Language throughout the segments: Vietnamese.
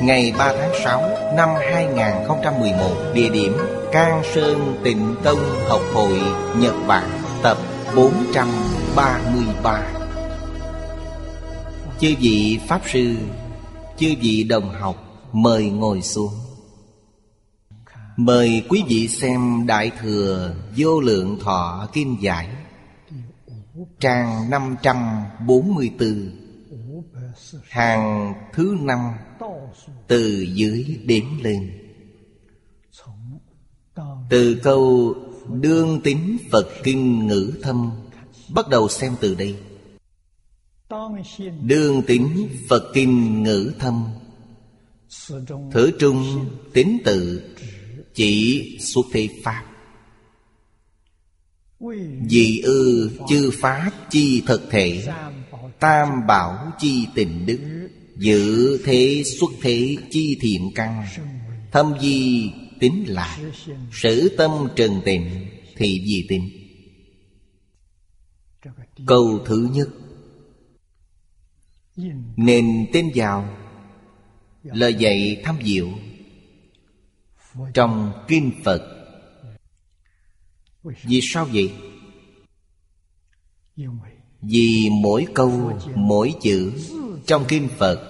Ngày 3 tháng 6 năm 2011 Địa điểm Can Sơn Tịnh Tông Học Hội, Nhật Bản, Tập 433 Chư vị Pháp Sư, Chư vị đồng học, Mời ngồi xuống. Mời quý vị xem Đại Thừa Vô Lượng Thọ Kim Giải, Trang 544 Hàng thứ năm từ dưới đến lên. Từ câu Đương tính Phật Kinh Ngữ Thâm, Bắt đầu xem từ đây. Đương tính Phật Kinh Ngữ Thâm. Thử trung tính tự Chỉ xuất thế Pháp. Dị ư chư Pháp chi thực thể, Tam bảo chi tình đức Giữ thế xuất thế chi thiện căn Thâm di tính lại Sử tâm trần tịnh Thì gì tính Câu thứ nhất Nên tên vào Lời dạy thăm diệu Trong Kinh Phật Vì sao vậy? Vì mỗi câu, mỗi chữ Trong Kinh Phật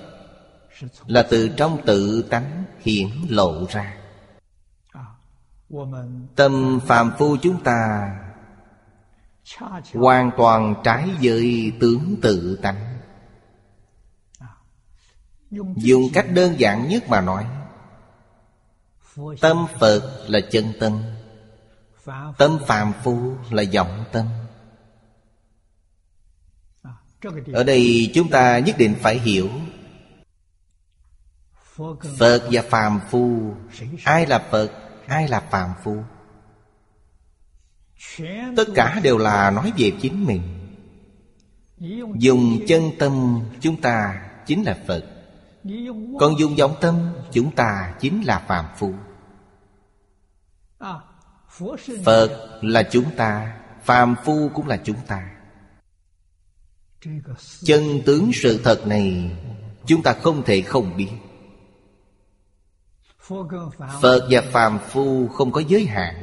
là từ trong tự tánh hiển lộ ra. Tâm phàm phu chúng ta Hoàn toàn trái với tướng tự tánh. Dùng cách đơn giản nhất mà nói, Tâm Phật là chân tâm Tâm phàm phu là vọng tâm. Ở đây chúng ta nhất định phải hiểu Phật và phàm phu. Ai là Phật, ai là phàm phu? Tất cả đều là nói về chính mình. Dùng chân tâm chúng ta chính là Phật. Còn dùng vọng tâm chúng ta chính là phàm phu. Phật là chúng ta Phàm phu cũng là chúng ta. Chân tướng sự thật này Chúng ta không thể không biết. Phật và phàm phu không có giới hạn.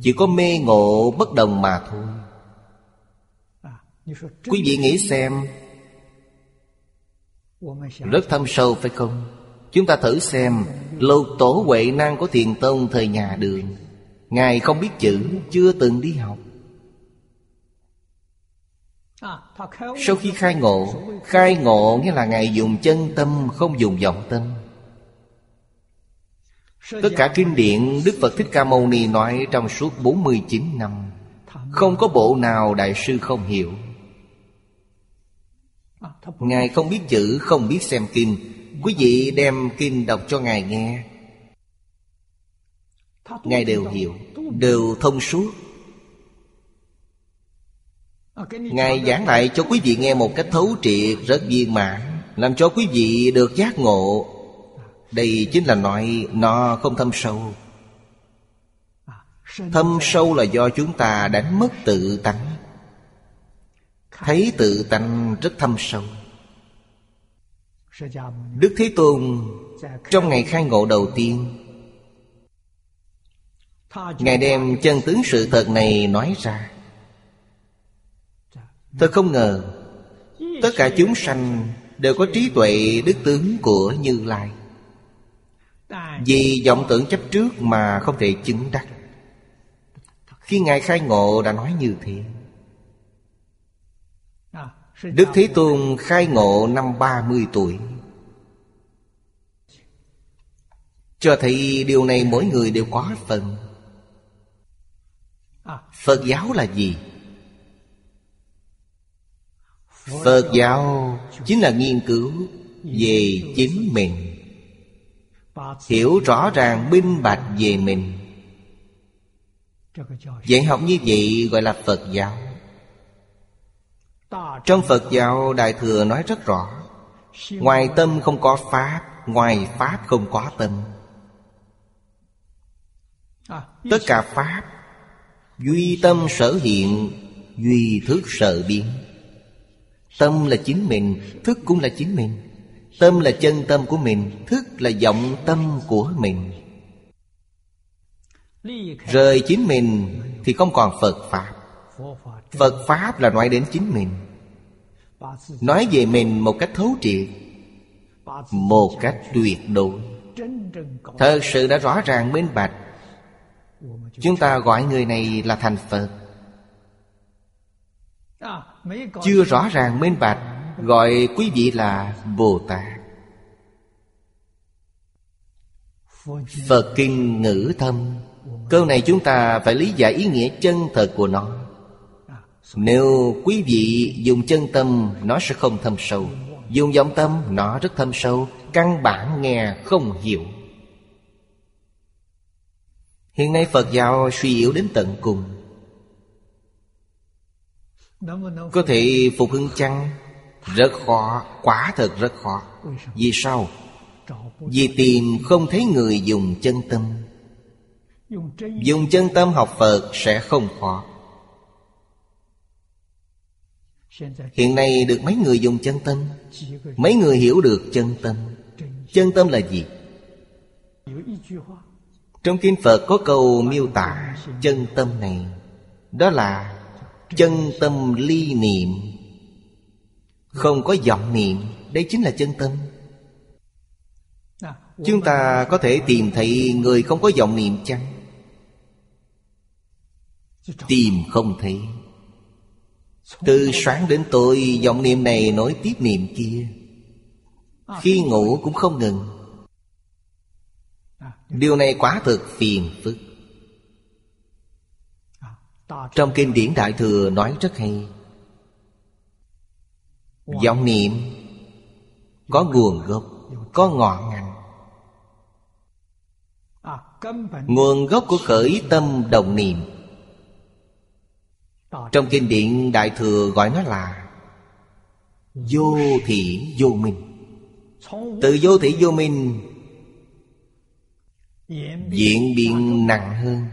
Chỉ có mê ngộ bất đồng mà thôi. Quý vị nghĩ xem Rất thâm sâu phải không? Chúng ta thử xem Lục tổ Huệ năng của Thiền Tông thời nhà đường. Ngài không biết chữ, Chưa từng đi học. Sau khi khai ngộ Khai ngộ nghĩa là Ngài dùng chân tâm, Không dùng vọng tâm. Tất cả kinh điển Đức Phật Thích Ca Mâu Ni nói Trong suốt 49 năm. Không có bộ nào Đại sư không hiểu. Ngài không biết chữ, Không biết xem kinh. Quý vị đem kinh đọc cho Ngài nghe. Ngài đều hiểu, Đều thông suốt. Ngài giảng lại cho quý vị nghe một cách thấu triệt Rất viên mãn, Làm cho quý vị được giác ngộ. Đây chính là nói Nó không thâm sâu. Thâm sâu là do chúng ta đánh mất tự tánh. Thấy tự tánh rất thâm sâu. Đức Thế Tôn, Trong ngày khai ngộ đầu tiên, Ngài đem chân tướng sự thật này nói ra. Tôi không ngờ, Tất cả chúng sanh Đều có trí tuệ đức tướng của Như Lai. Vì vọng tưởng chấp trước mà không thể chứng đắc. Khi Ngài khai ngộ đã nói như thế. Đức Thế Tôn khai ngộ năm 30 tuổi. Cho thấy điều này mỗi người đều có phần Phật giáo là gì? Phật giáo chính là nghiên cứu về chính mình Hiểu rõ ràng minh bạch về mình. Dạy học như vậy gọi là Phật giáo. Trong Phật giáo, Đại Thừa nói rất rõ, Ngoài tâm không có Pháp, Ngoài Pháp không có tâm. Tất cả Pháp, Duy tâm sở hiện, Duy thức sở biến. Tâm là chính mình, Thức cũng là chính mình. Tâm là chân tâm của mình, Thức là vọng tâm của mình. Rời chính mình Thì không còn Phật Pháp. Phật Pháp là nói đến chính mình. Nói về mình một cách thấu triệt, Một cách tuyệt đối. Thật sự đã rõ ràng minh bạch. Chúng ta gọi người này là thành Phật. Chưa rõ ràng minh bạch Gọi quý vị là Bồ Tát. Phật Kinh Ngữ Thâm. Câu này chúng ta phải lý giải ý nghĩa chân thật của nó. Nếu quý vị dùng chân tâm, Nó sẽ không thâm sâu. Dùng vọng tâm, nó rất thâm sâu. Căn bản nghe không hiểu. Hiện nay Phật giáo suy yếu đến tận cùng. Có thể phục hưng chăng? Rất khó Quả thật rất khó. Vì sao? Vì tìm không thấy người dùng chân tâm. Dùng chân tâm học Phật sẽ không khó. Hiện nay được mấy người dùng chân tâm? Mấy người hiểu được chân tâm? Chân tâm là gì? Trong Kinh Phật có câu miêu tả chân tâm này. Đó là chân tâm ly niệm. Không có vọng niệm Đây chính là chân tâm. Chúng ta có thể tìm thấy người không có vọng niệm chăng? Tìm không thấy. Từ sáng đến tối vọng niệm này nối tiếp niệm kia. Khi ngủ cũng không ngừng. Điều này quá thực phiền phức. Trong kinh điển Đại Thừa nói rất hay Vọng niệm Có nguồn gốc Có ngọn ngành. Nguồn gốc của khởi tâm đồng niệm. Trong kinh điển Đại Thừa gọi nó là Vô thị vô minh. Từ vô thị vô minh Diễn biến nặng hơn.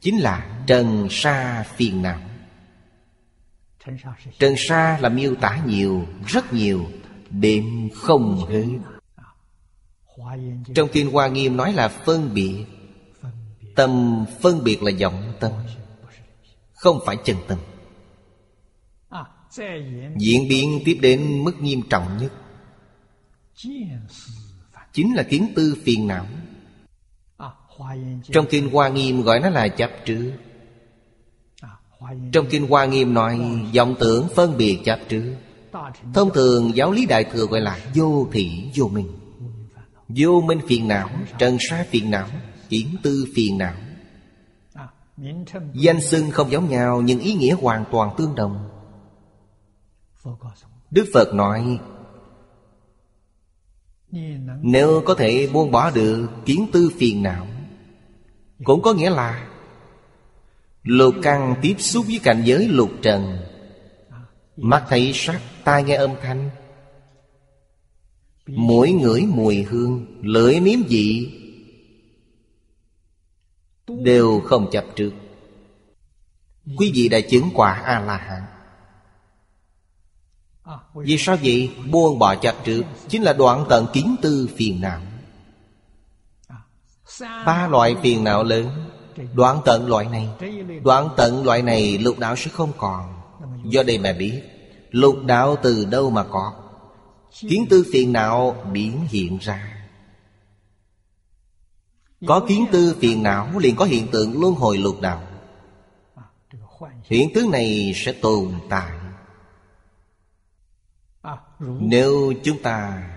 Chính là trần sa phiền não Trần sa là miêu tả nhiều, rất nhiều Đêm không hết Trong Kinh Hoa Nghiêm nói là phân biệt. Tâm phân biệt là vọng tâm Không phải chân tâm. Diễn biến tiếp đến mức nghiêm trọng nhất. Chính là kiến tư phiền não. Trong Kinh Hoa Nghiêm gọi nó là chấp trước trong Kinh Hoa Nghiêm nói vọng tưởng phân biệt chấp trước. Thông thường giáo lý Đại Thừa gọi là vô thị vô minh. Vô minh phiền não, trần sa phiền não, kiến tư phiền não. Danh xưng không giống nhau nhưng ý nghĩa hoàn toàn tương đồng. Đức Phật nói nếu có thể buông bỏ được kiến tư phiền não Cũng có nghĩa là Lục căn tiếp xúc với cảnh giới lục trần. Mắt thấy sắc, tai nghe âm thanh. Mũi ngửi mùi hương, lưỡi nếm vị. Đều không chập trước Quý vị đã chứng quả A-la-hán. Vì sao vậy? Buông bỏ chập trước Chính là đoạn tận kiến tư phiền não. Ba loại phiền não lớn. Đoạn tận loại này. Đoạn tận loại này lục đạo sẽ không còn. Do đây mà biết, Lục đạo từ đâu mà có? Kiến tư phiền não biến hiện ra. Có kiến tư phiền não liền có hiện tượng luân hồi lục đạo. Hiện tướng này sẽ tồn tại. Nếu chúng ta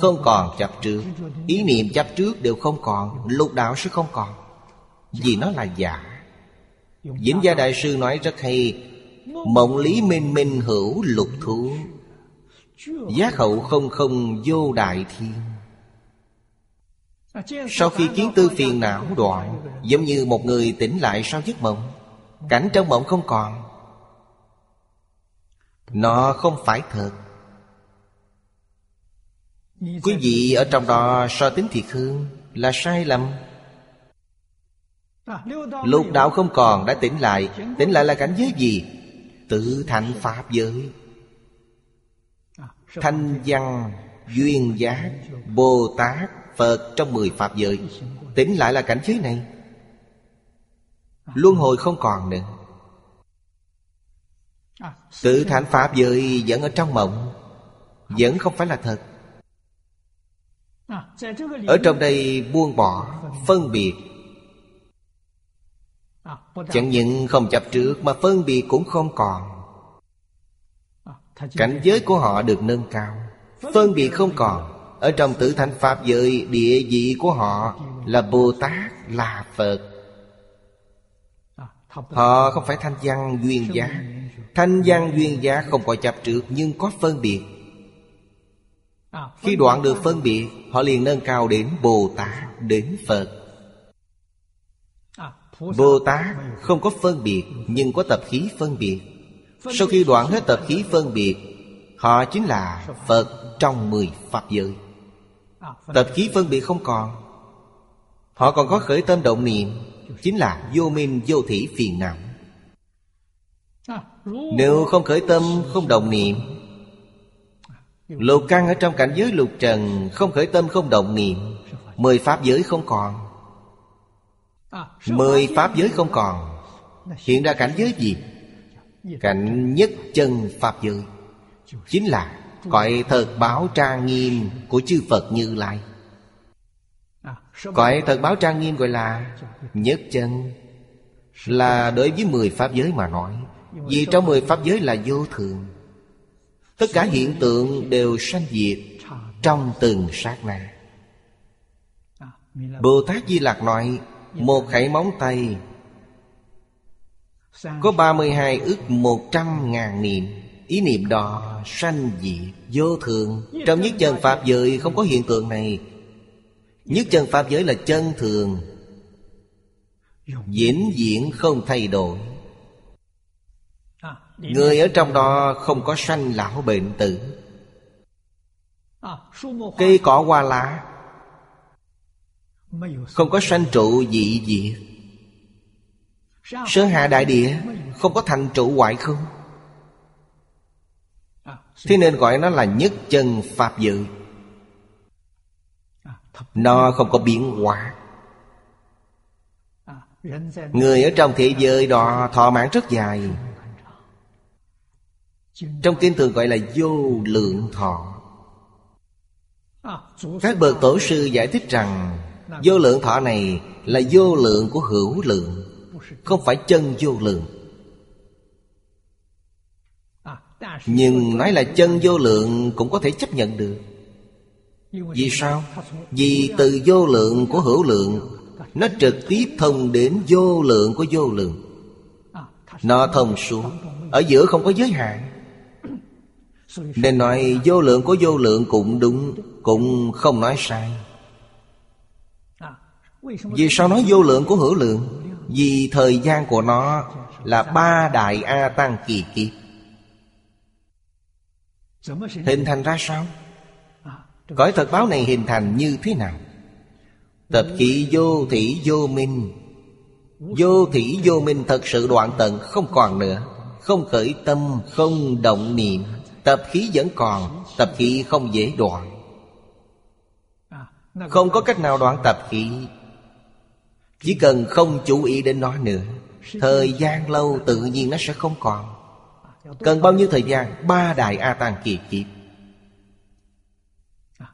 không còn chấp trước, Ý niệm chấp trước đều không còn, Lục đạo sẽ không còn. Vì nó là giả. Diễn gia đại sư nói rất hay, Mộng lý minh minh hữu lục thú, Giác hậu không không vô đại thiên. Sau khi kiến tư phiền não đoạn, Giống như một người tỉnh lại sau giấc mộng, Cảnh trong mộng không còn. Nó không phải thật. Quý vị ở trong đó so tính thiệt hương Là sai lầm. Lục đạo không còn, đã tỉnh lại. Tỉnh lại là cảnh giới gì? Tự thành Pháp giới. Thanh văn, Duyên giác Bồ Tát Phật trong mười Pháp giới. Tỉnh lại là cảnh giới này. Luân hồi không còn nữa. Tự thành Pháp giới vẫn ở trong mộng, Vẫn không phải là thật. Ở trong đây buông bỏ, Phân biệt Chẳng những không chấp trước Mà phân biệt cũng không còn. Cảnh giới của họ được nâng cao. Phân biệt không còn. Ở trong tử thanh Pháp giới Địa vị của họ Là Bồ Tát Là Phật. Họ không phải thanh văn duyên giá. Thanh văn duyên giá không có chấp trước Nhưng có phân biệt. Khi đoạn được phân biệt Họ liền nâng cao đến Bồ Tát Đến Phật Bồ Tát không có phân biệt, Nhưng có tập khí phân biệt. Sau khi đoạn hết tập khí phân biệt, Họ chính là Phật trong mười Pháp giới. Tập khí phân biệt không còn. Họ còn có khởi tâm động niệm, Chính là vô minh, vô thủy, phiền não. Nếu không khởi tâm, không động niệm, Lục căn ở trong cảnh giới lục trần, Không khởi tâm, không động niệm, Mười pháp giới không còn. Mười pháp giới không còn. Hiện ra cảnh giới gì? Cảnh nhất chân pháp giới. Chính là Cõi thật báo trang nghiêm Của chư Phật Như Lai. Cõi thật báo trang nghiêm gọi là Nhất chân. Là đối với mười pháp giới mà nói, Vì trong mười pháp giới là vô thường. Tất cả hiện tượng đều sanh diệt Trong từng sát na. Bồ Tát Di Lạc nói một khẩy móng tay. Có 32 ức một trăm ngàn niệm. Ý niệm đó sanh diệt vô thường. Trong nhất chân Pháp giới không có hiện tượng này. Nhất chân Pháp giới là chân thường. Diễn diễn không thay đổi. Người ở trong đó không có sanh lão bệnh tử. Cây cỏ hoa lá không có sanh trụ dị diệt. Sơ hạ đại địa, Không có thành trụ hoại không? Thế nên gọi nó là nhất chân Pháp dự. Nó không có biến hóa. Người ở trong thế giới đó thọ mạng rất dài. Trong kinh thường gọi là vô lượng thọ. Các bậc tổ sư giải thích rằng Vô lượng thọ này là vô lượng của hữu lượng, Không phải chân vô lượng. Nhưng nói là chân vô lượng cũng có thể chấp nhận được. Vì sao? Vì từ vô lượng của hữu lượng, Nó trực tiếp thông đến vô lượng của vô lượng. Nó thông xuống, Ở giữa không có giới hạn. Nên nói vô lượng của vô lượng cũng đúng, Cũng không nói sai. Vì sao nói vô lượng của hữu lượng? Vì thời gian của nó Là ba đại A Tăng kỳ kiếp. Hình thành ra sao? Cõi thật báo này hình thành như thế nào? Tập khí vô thủy vô minh. Vô thủy vô minh thật sự đoạn tận không còn nữa. Không khởi tâm, không động niệm. Tập khí vẫn còn Tập khí không dễ đoạn. Không có cách nào đoạn tập khí. Chỉ cần không chú ý đến nó nữa, Thời gian lâu tự nhiên nó sẽ không còn. Cần bao nhiêu thời gian? Ba đại A Tăng kỳ kiếp.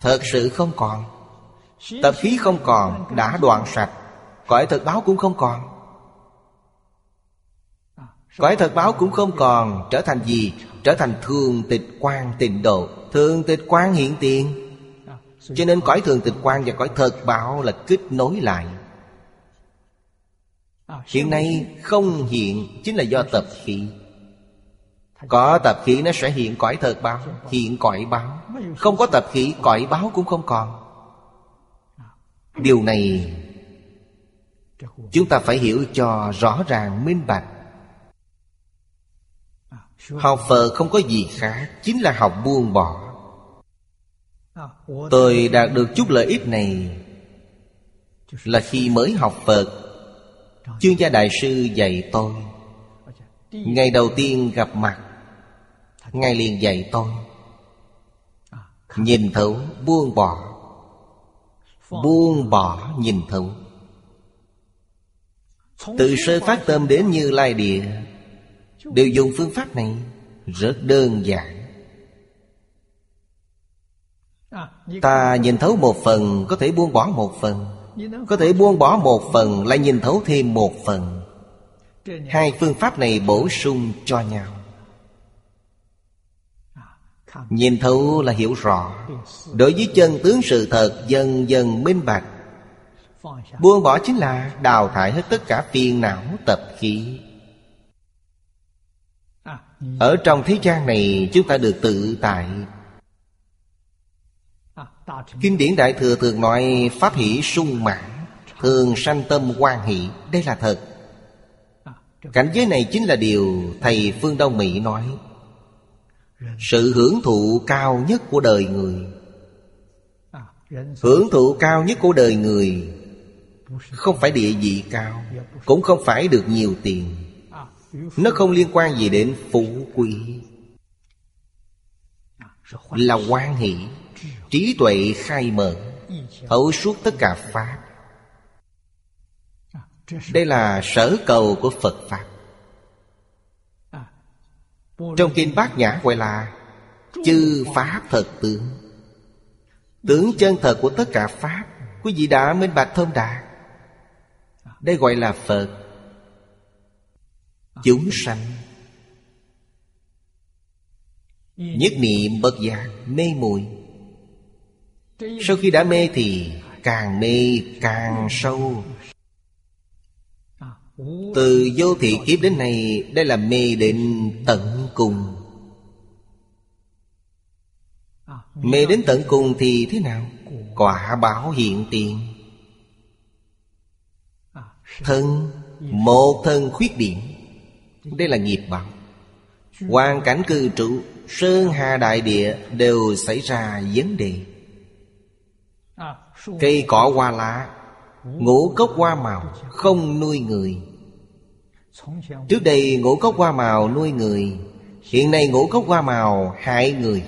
Thật sự không còn. Tập khí không còn, Đã đoạn sạch. Cõi thật báo cũng không còn. Cõi thật báo cũng không còn. Trở thành gì? Trở thành thường tịch quan tịnh độ. Thường tịch quan hiện tiền. Cho nên cõi thường tịch quan và cõi thật báo là kết nối lại. Hiện nay không hiện Chính là do tập khí. Có tập khí nó sẽ hiện cõi thật báo Hiện cõi báo. Không có tập khí cõi báo cũng không còn. Điều này Chúng ta phải hiểu cho rõ ràng minh bạch. Học Phật không có gì khác Chính là học buông bỏ. Tôi đạt được chút lợi ích này Là khi mới học Phật Chương gia đại sư dạy tôi. Ngày đầu tiên gặp mặt Ngài liền dạy tôi. Nhìn thấu buông bỏ. Buông bỏ nhìn thấu. Từ sơ phát tâm đến như lai địa Đều dùng phương pháp này Rất đơn giản. Ta nhìn thấu một phần Có thể buông bỏ một phần Có thể buông bỏ một phần Lại nhìn thấu thêm một phần. Hai phương pháp này bổ sung cho nhau. Nhìn thấu là hiểu rõ. Đối với chân tướng sự thật Dần dần minh bạch. Buông bỏ chính là đào thải hết tất cả phiền não tập khí. Ở trong thế gian này chúng ta được tự tại Kinh điển Đại Thừa thường nói Pháp hỷ sung mãn, Thường sanh tâm quan hỷ. Đây là thật. Cảnh giới này chính là điều Thầy Phương Đông Mỹ nói. Sự hưởng thụ cao nhất của đời người. Hưởng thụ cao nhất của đời người Không phải địa vị cao, Cũng không phải được nhiều tiền. Nó không liên quan gì đến phú quý. Là quan hỷ. Trí tuệ khai mở Thấu suốt tất cả Pháp. Đây là sở cầu của Phật Pháp. Trong Kinh Bát Nhã gọi là Chư Pháp thật tướng. Tướng chân thật của tất cả Pháp, Quý vị đã minh bạch thông đạt Đây gọi là Phật. Chúng sanh. Nhất niệm bất giác, mê muội sau khi đã mê thì càng mê càng sâu. Từ vô thị kiếp đến nay, Đây là mê đến tận cùng. Mê đến tận cùng thì thế nào? Quả báo hiện tiền. Thân, Một thân khuyết điểm. Đây là nghiệp báo. Hoàn cảnh cư trụ Sơn hà đại địa Đều xảy ra vấn đề. Cây cỏ hoa lá, Ngũ cốc hoa màu Không nuôi người. Trước đây ngũ cốc hoa màu nuôi người, Hiện nay ngũ cốc hoa màu hại người.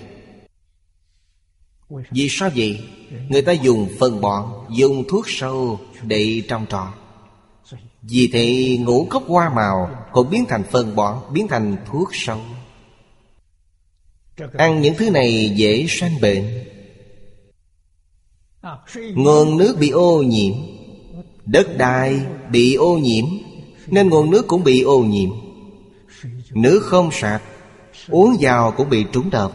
Vì sao vậy? Người ta dùng phân bón, Dùng thuốc sâu để trồng trọt. Vì thế ngũ cốc hoa màu Cũng biến thành phân bón, Biến thành thuốc sâu. Ăn những thứ này dễ sanh bệnh. Nguồn nước bị ô nhiễm. Đất đai bị ô nhiễm, Nên nguồn nước cũng bị ô nhiễm. Nước không sạch, Uống vào cũng bị trúng độc.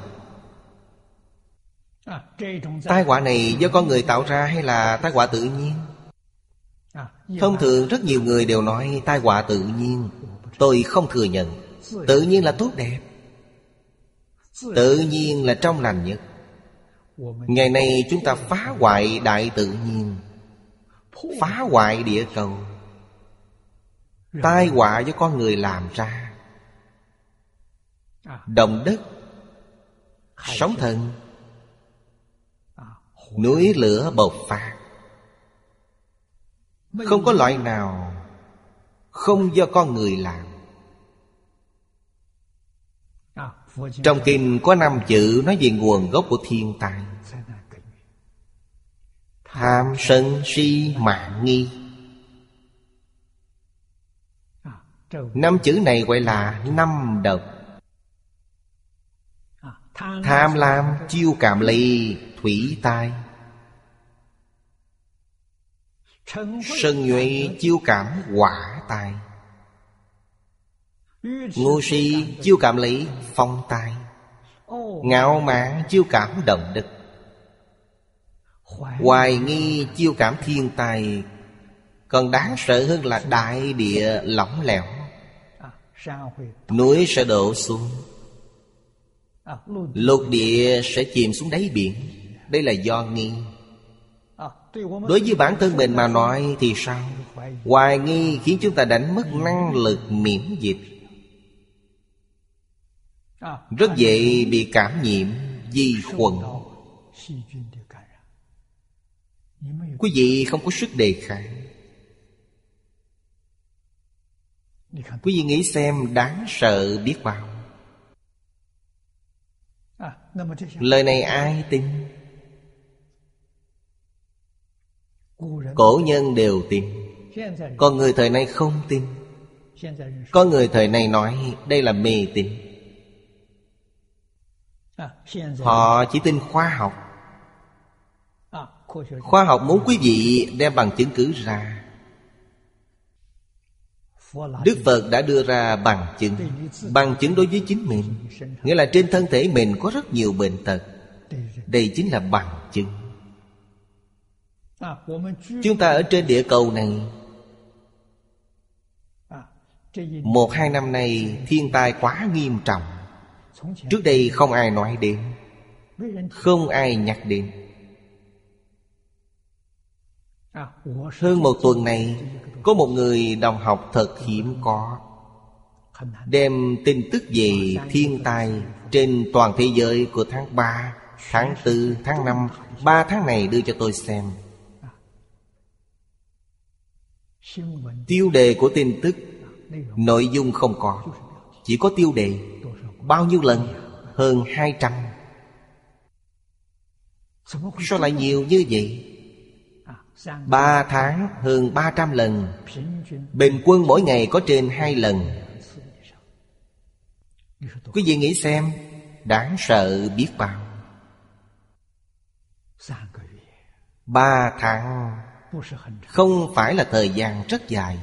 Tai họa này do con người tạo ra hay là tai họa tự nhiên? Thông thường rất nhiều người đều nói tai họa tự nhiên. Tôi không thừa nhận. Tự nhiên là tốt đẹp. Tự nhiên là trong lành nhất. Ngày nay chúng ta phá hoại đại tự nhiên Phá hoại địa cầu Tai họa do con người làm ra Động đất Sóng thần Núi lửa bộc phát. Không có loại nào Không do con người làm Trong kinh có năm chữ nói về nguồn gốc của thiên tai Tham sân si mạng nghi. Năm chữ này gọi là năm độc. Tham lam, chiêu cảm ly, thủy tai. Sân nhuệ, chiêu cảm quả tài Ngu si chiêu cảm lý, phong tài Ngạo mạn chiêu cảm động đức Hoài nghi chiêu cảm thiên tài, Còn đáng sợ hơn là đại địa lỏng lẻo. Núi sẽ đổ xuống. Lục địa sẽ chìm xuống đáy biển. Đây là do nghi. Đối với bản thân mình mà nói thì sao? Hoài nghi khiến chúng ta đánh mất năng lực miễn dịch. Rất dễ bị cảm nhiễm vi khuẩn. Quý vị không có sức đề kháng. Quý vị nghĩ xem đáng sợ biết bao. Lời này ai tin? Cổ nhân đều tin. Con người thời nay không tin. Có người thời nay nói đây là mê tín. Họ chỉ tin khoa học. Khoa học muốn quý vị đem bằng chứng cứ ra. Đức Phật đã đưa ra bằng chứng. Bằng chứng đối với chính mình. Nghĩa là trên thân thể mình có rất nhiều bệnh tật. Đây chính là bằng chứng. Chúng ta ở trên địa cầu này. Một hai năm nay thiên tai quá nghiêm trọng Trước đây không ai nói đến Không ai nhắc đến. Hơn một tuần này Có một người đồng học thật hiếm có Đem tin tức về thiên tai Trên toàn thế giới của tháng 3 Tháng 4, tháng 5 Ba tháng này đưa cho tôi xem. Tiêu đề của tin tức Nội dung không có Chỉ có tiêu đề. Bao nhiêu lần? Hơn 200 Sao lại nhiều như vậy? Ba tháng hơn 300 lần. Bình quân mỗi ngày có trên hai lần. Quý vị nghĩ xem, Đáng sợ biết bao. Ba tháng Không phải là thời gian rất dài.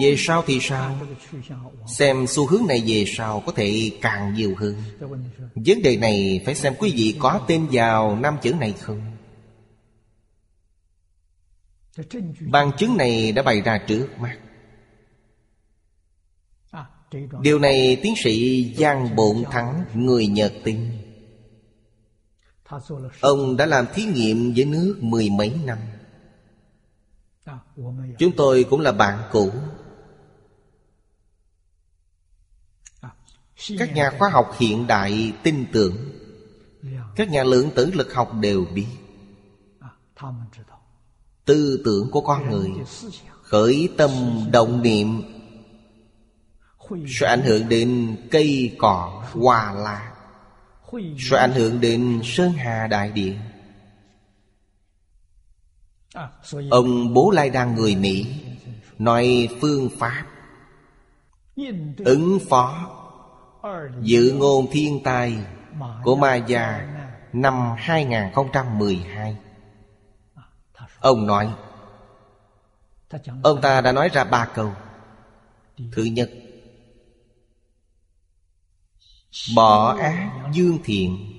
Về sau thì sao? Xem xu hướng này về sau có thể càng nhiều hơn. Vấn đề này phải xem quý vị có tên vào năm chữ này không? Bằng chứng này đã bày ra trước mắt. Điều này tiến sĩ Giang Bộn Thắng Người Nhật tin. Ông đã làm thí nghiệm với nước mười mấy năm Chúng tôi cũng là bạn cũ. Các nhà khoa học hiện đại tin tưởng. Các nhà lượng tử lực học đều biết. Tư tưởng của con người, Khởi tâm động niệm, Sẽ ảnh hưởng đến cây cỏ, hoa lá, Sẽ ảnh hưởng đến sơn hà đại địa. À, Ông Bố Lai đang người Mỹ Nói phương pháp. Ứng phó Dự ngôn thiên tai Của Ma Gia Năm 2012 Ông nói, Ông ta đã nói ra ba câu. Thứ nhất, Bỏ ác dương thiện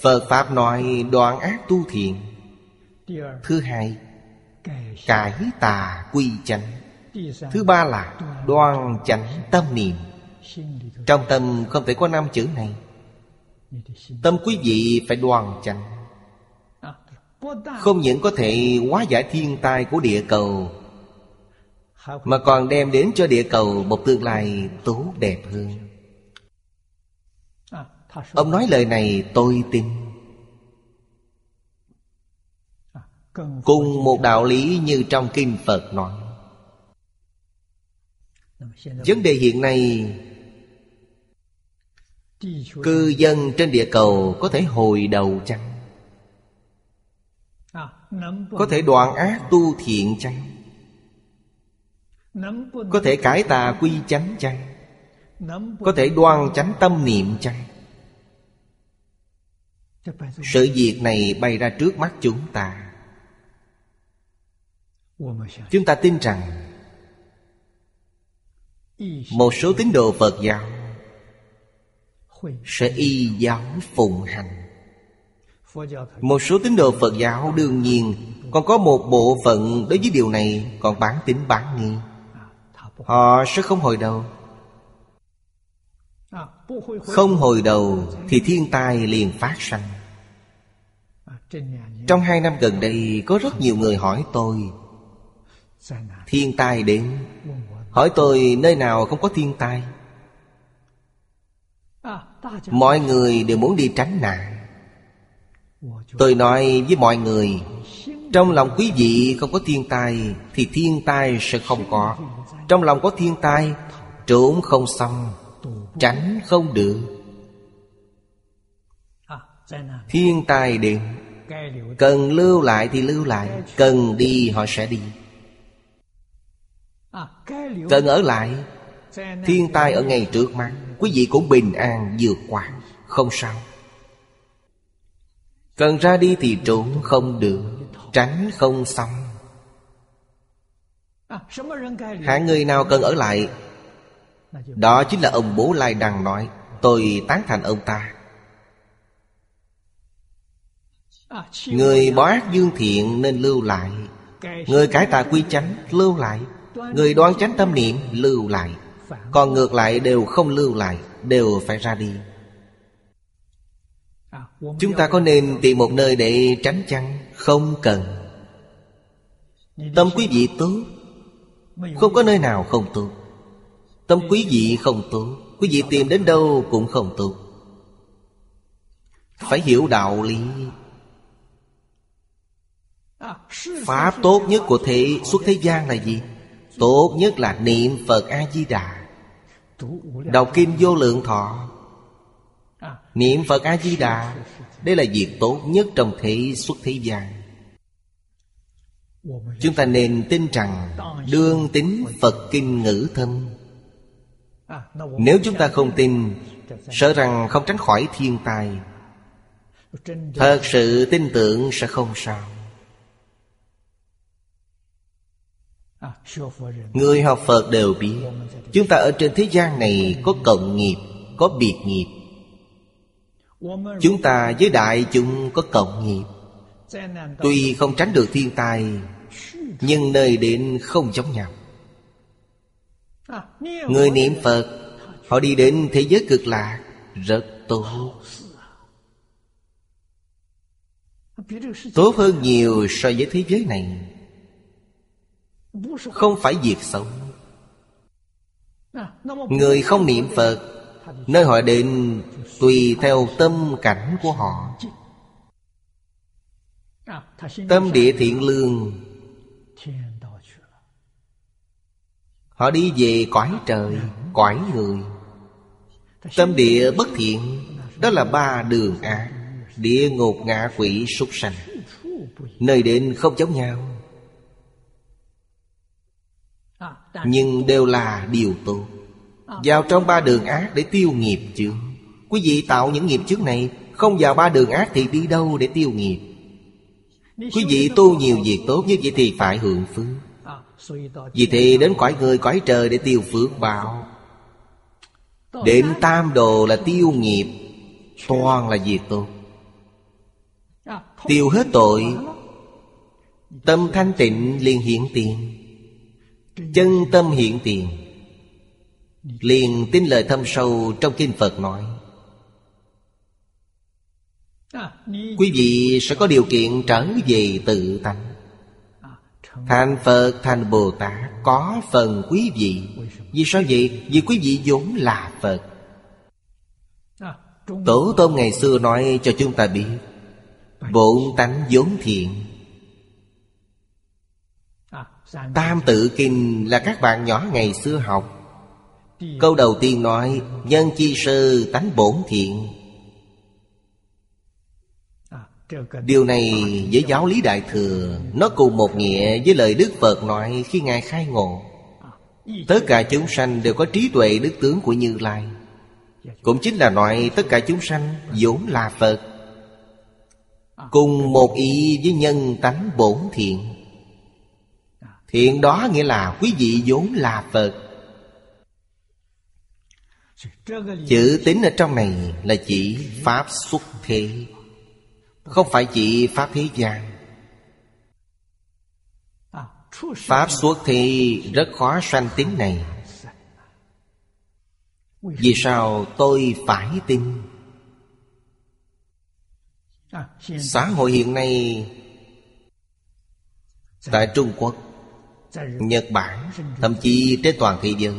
Phật Pháp nói đoạn ác tu thiện. Thứ hai Cải tà quy chánh. Thứ ba là đoan chánh tâm niệm. Trong tâm không thể có năm chữ này. Tâm quý vị phải đoan chánh. Không những có thể hóa giải thiên tai của địa cầu Mà còn đem đến cho địa cầu một tương lai tốt đẹp hơn Ông nói lời này tôi tin Cùng một đạo lý như trong Kinh Phật nói Vấn đề hiện nay, Cư dân trên địa cầu có thể hồi đầu chăng? Có thể đoạn ác tu thiện chăng? Có thể cải tà quy chánh chăng? Có thể đoan chánh tâm niệm chăng? Sự việc này bay ra trước mắt chúng ta. Chúng ta tin rằng Một số tín đồ Phật giáo Sẽ y giáo phụng hành. Một số tín đồ Phật giáo đương nhiên Còn có một bộ phận đối với điều này Còn bán tính bán nghi. Họ sẽ không hồi đầu. Không hồi đầu Thì thiên tai liền phát sanh. Trong hai năm gần đây Có rất nhiều người hỏi tôi. Thiên tai đến. Hỏi tôi nơi nào không có thiên tai. Mọi người đều muốn đi tránh nạn. Tôi nói với mọi người Trong lòng quý vị không có thiên tai Thì thiên tai sẽ không có. Trong lòng có thiên tai Trốn không xong Tránh không được. Thiên tai đến Cần lưu lại thì lưu lại, Cần đi họ sẽ đi. Cần ở lại, Thiên tai ở ngay trước mắt, Quý vị cũng bình an vượt qua, Không sao. Cần ra đi thì trốn không được, Tránh không xong. Hạng người nào cần ở lại? Đó chính là ông bố Lai Đằng nói, Tôi tán thành ông ta. Người bỏ ác dương thiện nên lưu lại. Người cải tà quy chánh lưu lại. Người đoan chánh tâm niệm lưu lại. Còn ngược lại đều không lưu lại Đều phải ra đi. Chúng ta có nên tìm một nơi để tránh chăng? Không cần. Tâm quý vị tốt Không có nơi nào không tốt Tâm quý vị không tốt Quý vị tìm đến đâu cũng không tốt Phải hiểu đạo lý Pháp tốt nhất của thế xuất thế gian là gì? Tốt nhất là niệm Phật A-di-đà. Đọc Kim Vô Lượng Thọ. Niệm Phật A-di-đà, Đây là việc tốt nhất trong thế xuất thế gian. Chúng ta nên tin rằng Đương tính Phật Kinh ngữ thâm Nếu chúng ta không tin, Sợ rằng không tránh khỏi thiên tai. Thật sự tin tưởng sẽ không sao. Người học Phật đều biết Chúng ta ở trên thế gian này Có cộng nghiệp Có biệt nghiệp. Chúng ta với đại chúng có cộng nghiệp. Tuy không tránh được thiên tai Nhưng nơi đến không giống nhau. Người niệm Phật Họ đi đến thế giới cực lạc Rất tốt. Tốt hơn nhiều so với thế giới này không phải việc xấu. Người không niệm Phật, Nơi họ đến Tùy theo tâm cảnh của họ. Tâm địa thiện lương. Họ đi về cõi trời, Cõi người. Tâm địa bất thiện, Đó là ba đường ác, Địa ngục ngạ quỷ súc sanh. Nơi đến không giống nhau. Nhưng đều là điều tốt. Vào trong ba đường ác để tiêu nghiệp chứ. Quý vị tạo những nghiệp trước này, Không vào ba đường ác thì đi đâu để tiêu nghiệp? Quý vị tu nhiều việc tốt như vậy thì phải hưởng phước. Vì thế đến cõi người cõi trời để tiêu phước báo. Đến tam đồ là tiêu nghiệp, Toàn là việc tốt. Tiêu hết tội, Tâm thanh tịnh liền hiện tiền. Chân tâm hiện tiền. Liền tin lời thâm sâu trong kinh Phật nói. Quý vị sẽ có điều kiện trở về tự tánh. Thành Phật, thành Bồ Tát Có phần quý vị. Vì sao vậy? Vì quý vị vốn là Phật. Tổ tôn ngày xưa nói cho chúng ta biết, Bổn tánh vốn thiện. Tam tự kinh là các bạn nhỏ ngày xưa học. Câu đầu tiên nói, Nhân chi sư tánh bổn thiện. Điều này với giáo lý Đại Thừa, Nó cùng một nghĩa với lời Đức Phật nói khi Ngài khai ngộ. Tất cả chúng sanh đều có trí tuệ đức tướng của Như Lai. Cũng chính là nói tất cả chúng sanh vốn là Phật, Cùng một ý với nhân tánh bổn thiện. Thiện đó nghĩa là quý vị vốn là Phật. Chữ tính ở trong này là chỉ Pháp xuất thế, Không phải chỉ Pháp thế gian. Pháp xuất thế rất khó sanh tính này. Vì sao tôi phải tin? Xã hội hiện nay Tại Trung Quốc Nhật Bản, Thậm chí trên toàn thế giới.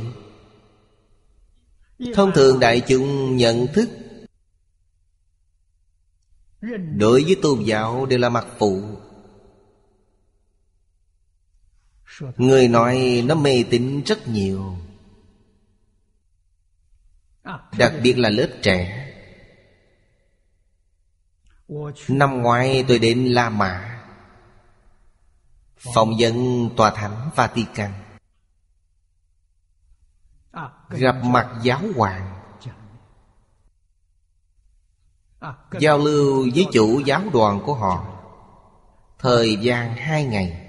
Thông thường đại chúng nhận thức, Đối với tôn giáo đều là mặt phụ. Người nói nó mê tín rất nhiều, Đặc biệt là lớp trẻ. Năm ngoái tôi đến La Mã. Phòng dân tòa thánh Vatican. Gặp mặt giáo hoàng. Giao lưu với chủ giáo đoàn của họ. Thời gian hai ngày.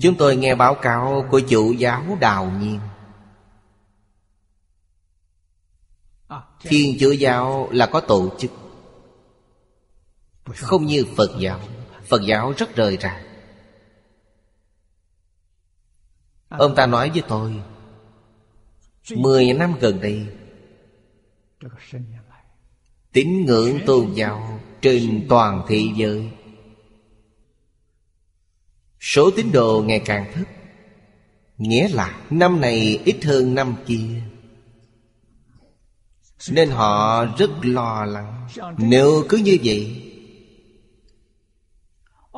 Chúng tôi nghe báo cáo của chủ giáo Đào Nhiên. Thiên chúa giáo là có tổ chức. Không như Phật giáo. Phật giáo rất rời rạc. Ông ta nói với tôi, Mười năm gần đây, Tín ngưỡng tôn giáo trên toàn thế giới, Số tín đồ ngày càng thấp. Nghĩa là năm này ít hơn năm kia, Nên họ rất lo lắng. Nếu cứ như vậy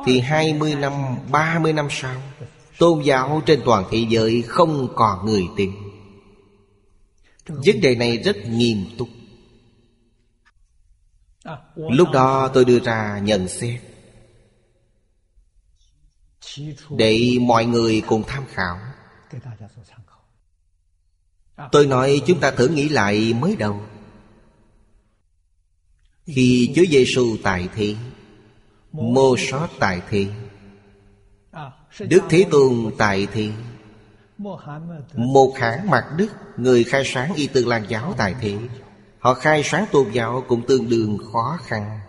thì hai mươi năm, ba mươi năm sau Tôn giáo trên toàn thế giới không còn người tin. Vấn đề này rất nghiêm túc. Lúc đó tôi đưa ra nhận xét. Để mọi người cùng tham khảo. Tôi nói chúng ta thử nghĩ lại mới đầu. Khi Chúa Giêsu tại thiên Mô sót tại thị Đức Thế Tôn tại thị Một hãng mặt Đức, Người khai sáng y tư lan giáo tại thị Họ khai sáng tôn giáo cũng tương đương khó khăn.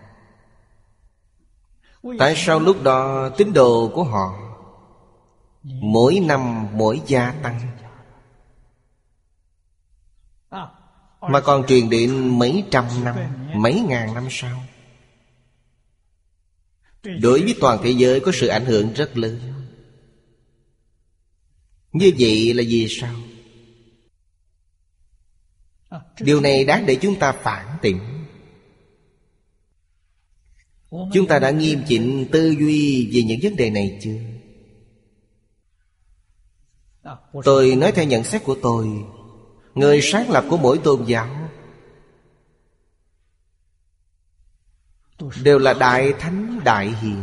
Tại sao lúc đó tín đồ của họ Mỗi năm mỗi gia tăng? Mà còn truyền đến mấy trăm năm, Mấy ngàn năm sau? Đối với toàn thế giới có sự ảnh hưởng rất lớn Như vậy là vì sao? Điều này đáng để chúng ta phản tỉnh Chúng ta đã nghiêm chỉnh tư duy về những vấn đề này chưa? Tôi nói theo nhận xét của tôi, Người sáng lập của mỗi tôn giáo Đều là đại thánh, đại hiền.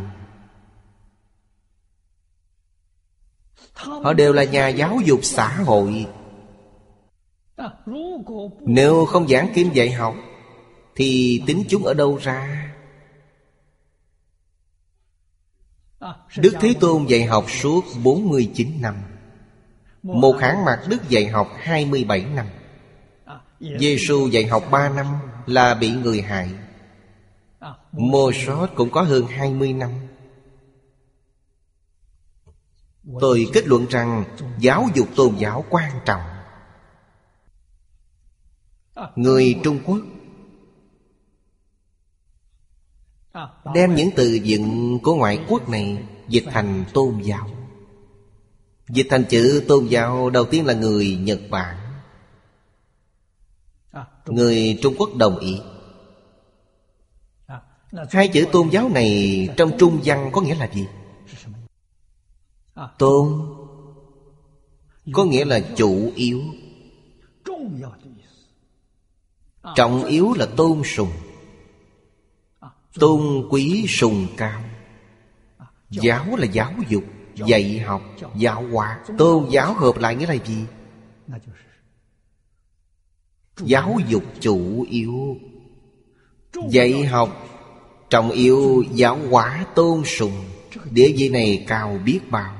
Họ đều là nhà giáo dục xã hội. Nếu không giảng kim dạy học, Thì tính chúng ở đâu ra? Đức Thế Tôn dạy học suốt 49 năm. Một hãng mặt Đức dạy học 27 năm. Giêsu dạy học 3 năm là bị người hại. Mô sót cũng có hơn 20 năm. Tôi kết luận rằng giáo dục tôn giáo quan trọng. Người Trung Quốc Đem những từ vựng của ngoại quốc này Dịch thành tôn giáo. Dịch thành chữ tôn giáo Đầu tiên là người Nhật Bản. Người Trung Quốc đồng ý. Hai chữ tôn giáo này Trong trung văn có nghĩa là gì? Tôn Có nghĩa là chủ yếu. Trọng yếu là tôn sùng. Tôn quý sùng cao. Giáo là giáo dục, Dạy học, Giáo hóa. Tôn giáo hợp lại nghĩa là gì? Giáo dục chủ yếu. Dạy học Trọng yêu giáo hóa tôn sùng Địa vị này cao biết bao.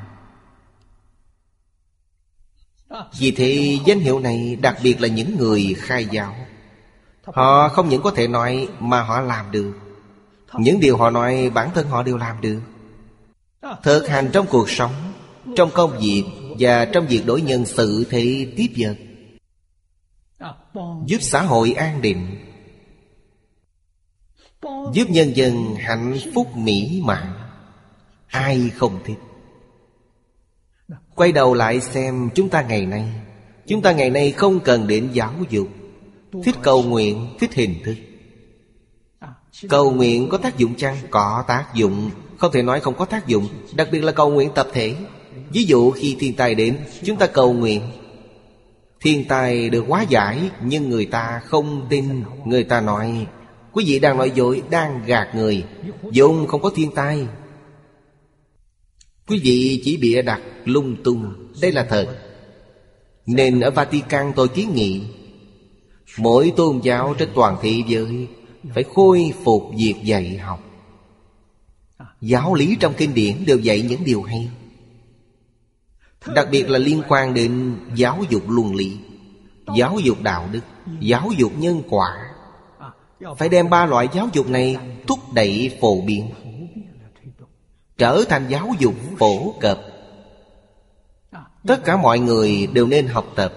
Vì thế danh hiệu này đặc biệt là những người khai giáo. Họ không những có thể nói mà họ làm được. Những điều họ nói bản thân họ đều làm được. Thực hành trong cuộc sống, Trong công việc Và trong việc đối nhân sự thế tiếp vật, Giúp xã hội an định Giúp nhân dân hạnh phúc mỹ mãn. Ai không thích? Quay đầu lại xem chúng ta ngày nay. Chúng ta ngày nay không cần đến giáo dục Thích cầu nguyện, thích hình thức. Cầu nguyện có tác dụng chăng? Có tác dụng. Không thể nói không có tác dụng Đặc biệt là cầu nguyện tập thể. Ví dụ khi thiên tai đến Chúng ta cầu nguyện. Thiên tai được hóa giải Nhưng người ta không tin. Người ta nói Quý vị đang nói dối, đang gạt người. Dùng không có thiên tai. Quý vị chỉ bịa đặt lung tung. Đây là thật. Nên ở Vatican tôi kiến nghị Mỗi tôn giáo trên toàn thế giới Phải khôi phục việc dạy học. Giáo lý trong kinh điển đều dạy những điều hay. Đặc biệt là liên quan đến giáo dục luân lý Giáo dục đạo đức Giáo dục nhân quả. Phải đem ba loại giáo dục này Thúc đẩy phổ biến, Trở thành giáo dục phổ cập. Tất cả mọi người đều nên học tập.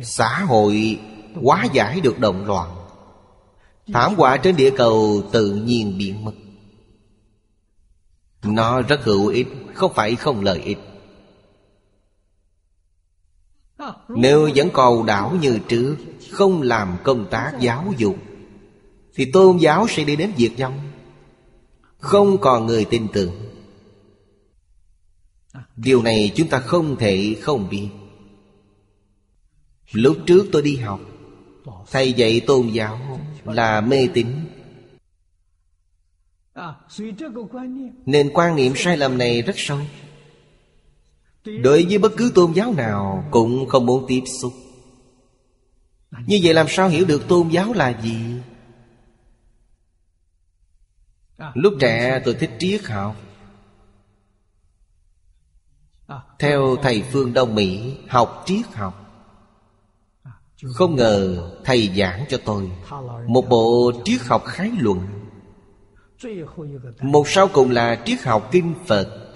Xã hội hóa giải được động loạn, Thảm họa trên địa cầu tự nhiên biến mất. Nó rất hữu ích, Không phải không lợi ích. Nếu vẫn cầu đảo như trước, Không làm công tác giáo dục, Thì tôn giáo sẽ đi đến diệt vong Không còn người tin tưởng. Điều này chúng ta không thể không biết. Lúc trước tôi đi học, Thầy dạy tôn giáo là mê tín. Nên quan niệm sai lầm này rất sâu. Đối với bất cứ tôn giáo nào Cũng không muốn tiếp xúc. Như vậy làm sao hiểu được tôn giáo là gì? Lúc trẻ tôi thích triết học. Theo thầy Phương Đông Mỹ, Học triết học. Không ngờ thầy giảng cho tôi Một bộ triết học khái luận. Một sau cùng là triết học kinh Phật.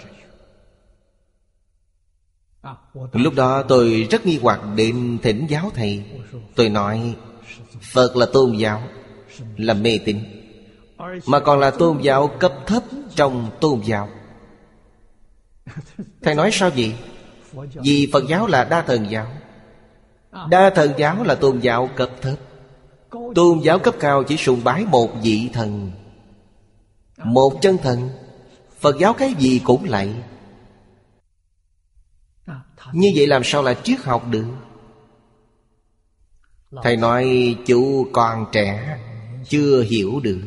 Lúc đó tôi rất nghi hoặc đến thỉnh giáo thầy. Tôi nói, Phật là tôn giáo, Là mê tín, Mà còn là tôn giáo cấp thấp trong tôn giáo. Thầy nói, sao vậy? Vì Phật giáo là đa thần giáo. Đa thần giáo là tôn giáo cấp thấp. Tôn giáo cấp cao chỉ sùng bái một vị thần, Một chân thần. Phật giáo cái gì cũng lạy. Như vậy làm sao là triết học được? Thầy nói chú còn trẻ Chưa hiểu được.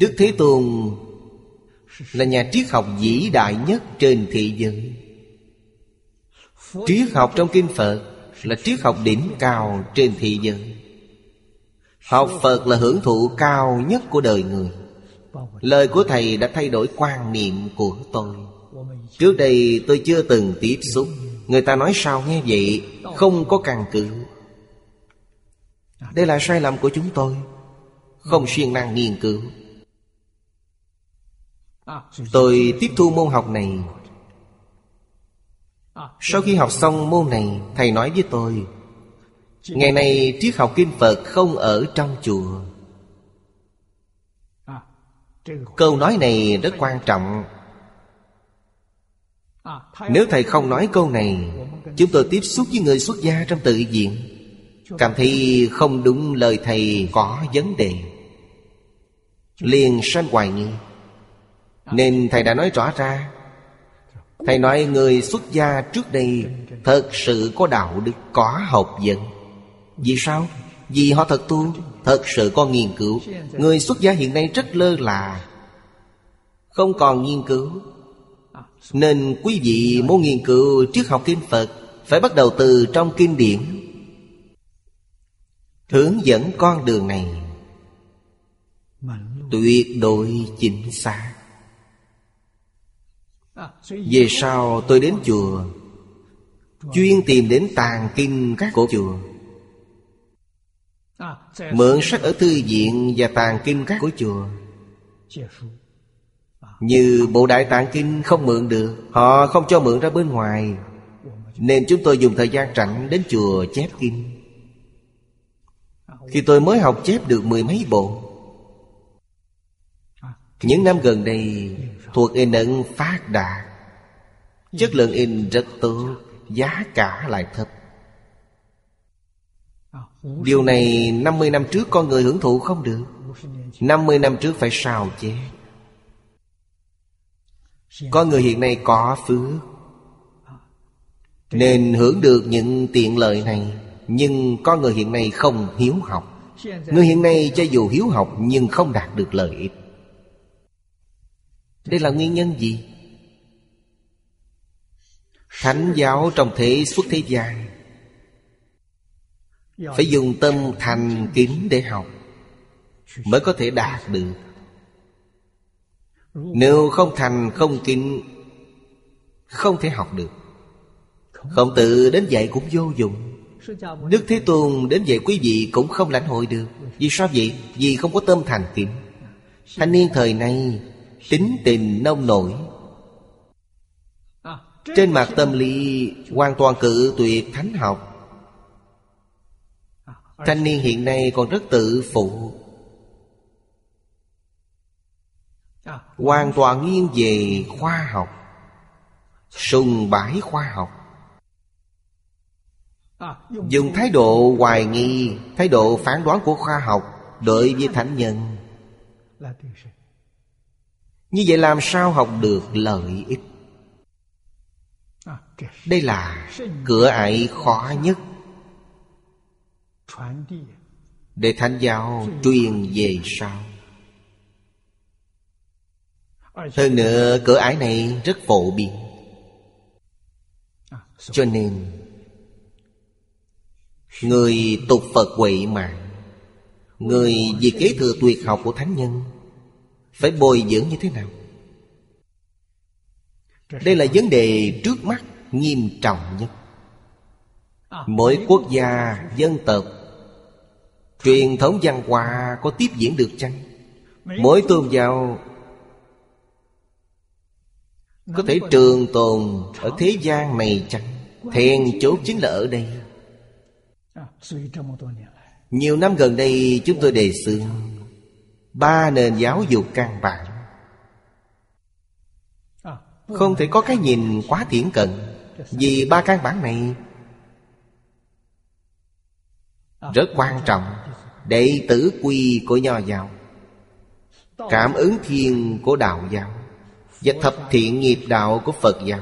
Đức Thế Tôn Là nhà triết học vĩ đại nhất trên thế giới. Triết học trong Kinh Phật Là triết học đỉnh cao trên thế giới. Học Phật là hưởng thụ cao nhất của đời người. Lời của Thầy đã thay đổi quan niệm của tôi. Trước đây tôi chưa từng tiếp xúc. Người ta nói sao nghe vậy? Không có căn cứ Đây là sai lầm của chúng tôi. Không siêng năng nghiên cứu. Tôi tiếp thu môn học này. Sau khi học xong môn này, Thầy nói với tôi, Ngày nay triết học kinh Phật không ở trong chùa. Câu nói này rất quan trọng. Nếu thầy không nói câu này Chúng tôi tiếp xúc với người xuất gia trong tự viện Cảm thấy không đúng lời thầy có vấn đề. Liền sanh hoài nghi. Nên thầy đã nói rõ ra. Thầy nói người xuất gia trước đây Thật sự có đạo đức, có học vấn. Vì sao? Vì họ thật tu Thật sự có nghiên cứu. Người xuất gia hiện nay rất lơ là Không còn nghiên cứu nên quý vị muốn nghiên cứu trước học kinh Phật, Phải bắt đầu từ trong kinh điển. Hướng dẫn con đường này. Tuyệt đối chính xác. Về sau tôi đến chùa, Chuyên tìm đến tàng kinh các cổ chùa. Mượn sách ở thư viện và tàng kinh các cổ chùa. Như Bộ Đại Tạng Kinh không mượn được, Họ không cho mượn ra bên ngoài. Nên chúng tôi dùng thời gian rảnh đến chùa chép kinh. Khi tôi mới học chép được mười mấy bộ, Những năm gần đây Thuộc in ấn phát đạt Chất lượng in rất tốt, Giá cả lại thấp. Điều này 50 năm trước con người hưởng thụ không được. 50 năm trước phải sao chép? Có người hiện nay có phước, Nên hưởng được những tiện lợi này, Nhưng có người hiện nay không hiếu học Người hiện nay cho dù hiếu học Nhưng không đạt được lợi ích Đây là nguyên nhân gì? Thánh giáo trong thế xuất thế gian Phải dùng tâm thành kính để học Mới có thể đạt được nếu không thành, không kính Không thể học được. Không tự đến dạy cũng vô dụng. Đức Thế Tôn đến dạy quý vị cũng không lãnh hội được. Vì sao vậy? Vì không có tâm thành kính. Thanh niên thời nay, Tính tình nông nổi. Trên mặt tâm lý hoàn toàn cự tuyệt thánh học. Thanh niên hiện nay còn rất tự phụ. Hoàn toàn nghiêng về khoa học, Sùng bái khoa học. Dùng thái độ hoài nghi, Thái độ phán đoán của khoa học đợi với thánh nhân. Như vậy làm sao học được lợi ích? Đây là cửa ải khó nhất Để Thánh giáo truyền về sau. Hơn nữa, cửa ải này rất phổ biến. Cho nên, Người tục Phật quậy mạng Người vì kế thừa tuyệt học của Thánh Nhân, Phải bồi dưỡng như thế nào? Đây là vấn đề trước mắt nghiêm trọng nhất. Mỗi quốc gia, dân tộc, truyền thống văn hóa có tiếp diễn được chăng? Mỗi tôn giáo có thể trường tồn ở thế gian này chăng thiền chốt chính là ở đây. Nhiều năm gần đây, chúng tôi đề xướng ba nền giáo dục căn bản. Không thể có cái nhìn quá thiển cận vì ba căn bản này Rất quan trọng Đệ tử quy của Nho giáo, Cảm ứng thiên của Đạo giáo. Và thập thiện nghiệp đạo của Phật giáo.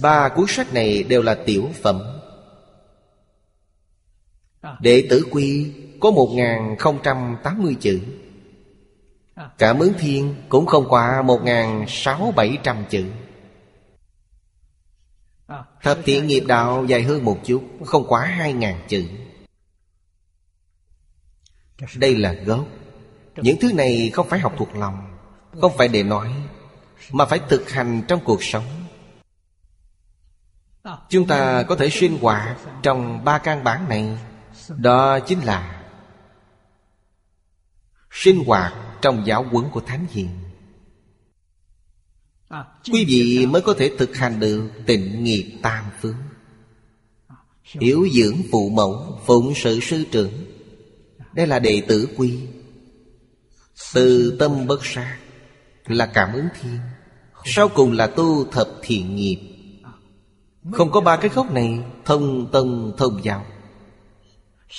Ba cuốn sách này đều là tiểu phẩm. Đệ tử quy có 1080 chữ. Cảm ứng thiên cũng không qua 1600-700 chữ. Thập thiện nghiệp đạo dài hơn một chút, Không quá hai ngàn chữ. Đây là gốc. Những thứ này không phải học thuộc lòng, Không phải để nói. Mà phải thực hành trong cuộc sống. Chúng ta có thể sinh hoạt Trong ba căn bản này. Đó chính là Sinh hoạt trong giáo huấn của Thánh Hiền. Quý vị mới có thể thực hành được tịnh nghiệp tam phương. Hiểu dưỡng phụ mẫu, Phụng sự sư trưởng. Đây là đệ tử quy. Từ tâm bất sát Là cảm ứng thiên. Sau cùng là tu thập thiện nghiệp. Không có ba cái gốc này, Thông tân thông giáo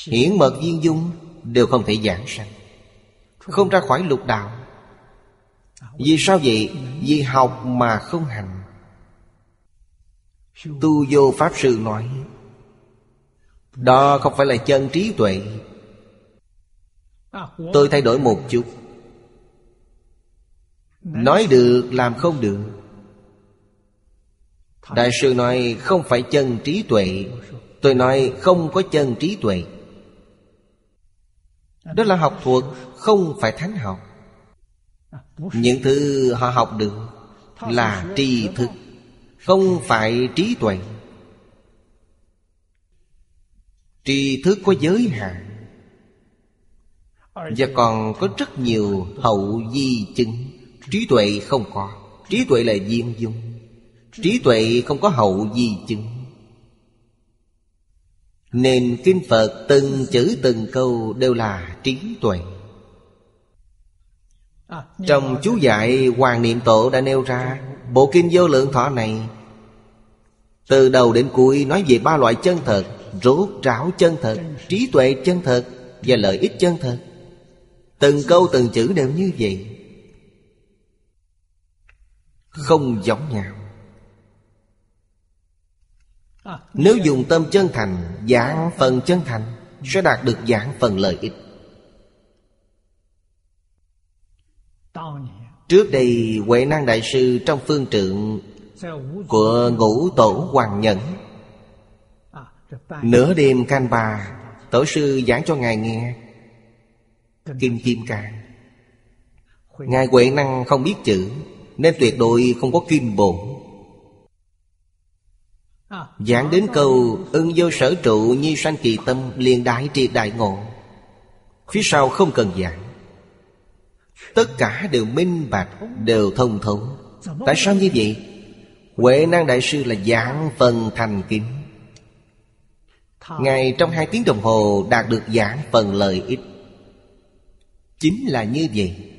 Hiển mật viên dung Đều không thể giảng sanh, Không ra khỏi lục đạo. Vì sao vậy? Vì học mà không hành. Tu vô Pháp Sư nói, Đó không phải là chân trí tuệ. Tôi thay đổi một chút. Nói được làm không được. Đại sư nói không phải chân trí tuệ. Tôi nói không có chân trí tuệ. Đó là học thuật Không phải thánh học. Những thứ họ học được Là tri thức Không phải trí tuệ. Tri thức có giới hạn Và còn có rất nhiều hậu di chứng Trí tuệ không có. Trí tuệ là viên dung. Trí tuệ không có hậu di chứng. Nên Kinh Phật từng chữ từng câu đều là trí tuệ. Trong chú dạy Hoàng Niệm Tổ đã nêu ra Bộ Kinh Vô Lượng Thọ này Từ đầu đến cuối nói về ba loại chân thật Rốt ráo chân thật. Trí tuệ chân thật Và lợi ích chân thật. Từng câu từng chữ đều như vậy không giống nhau. Nếu dùng tâm chân thành, Giảng phần chân thành, Sẽ đạt được giảng phần lợi ích. Trước đây, Huệ Năng Đại Sư trong phương trượng Của ngũ tổ Hoàng Nhẫn, Nửa đêm canh bà Tổ sư giảng cho Ngài nghe. Kim Kim Càng Ngài Huệ Năng không biết chữ. Nên tuyệt đối không có kim bổn Giảng đến câu, Ưng vô sở trụ nhi sanh kỳ tâm, liền đại triệt đại ngộ. Phía sau không cần giảng. Tất cả đều minh bạch, Đều thông thấu. Tại sao như vậy? Huệ năng đại sư là giảng phần thành kính. Ngài trong hai tiếng đồng hồ Đạt được giảng phần lợi ích Chính là như vậy.